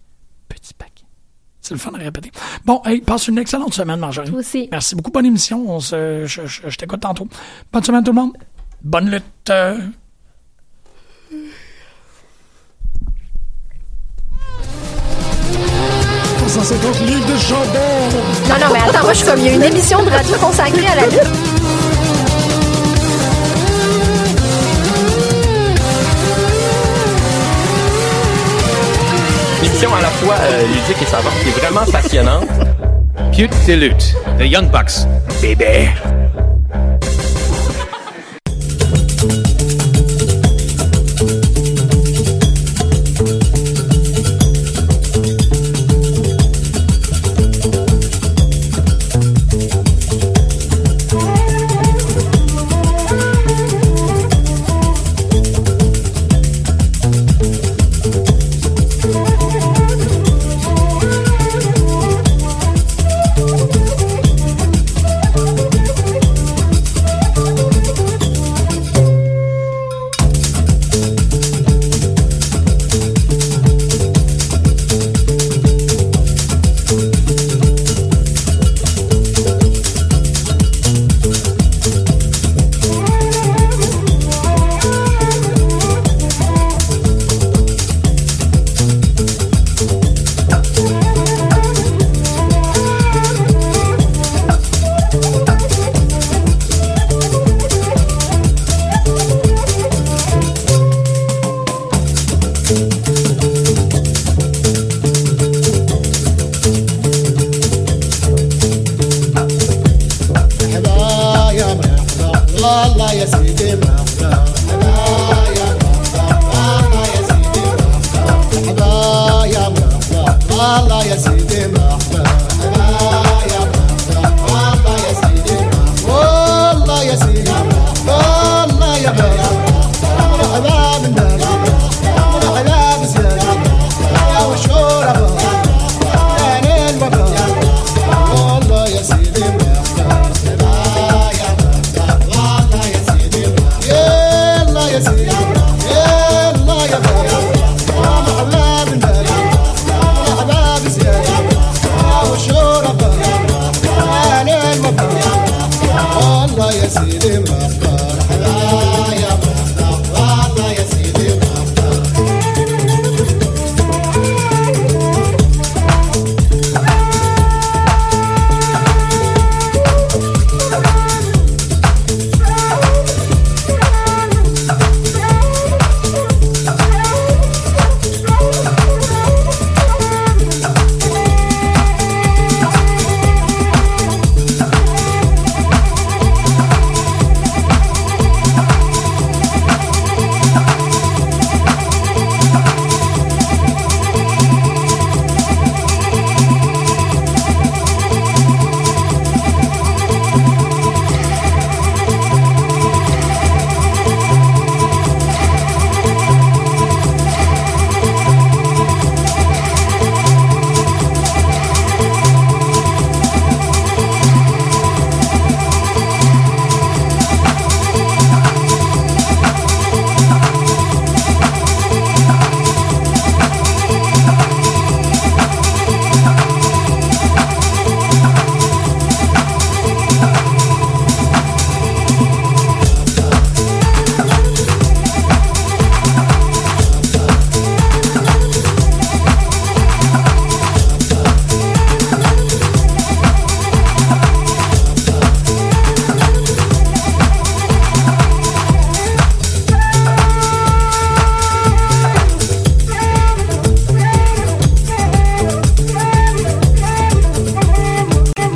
C'est le fun à répéter. Bon, hey, passe une excellente semaine, Marjorie. Toi aussi. Merci beaucoup. Bonne émission. On se, je je- je t'écoute tantôt. Bonne semaine, tout le monde. Bonne lutte. euh. livres de. Non, non, mais attends, moi, je suis comme, il y a une émission de radio consacrée à la lutte. Émission à la fois euh, ludique et savante qui est vraiment passionnante. Pute de lutte. The Young Bucks. Bébé.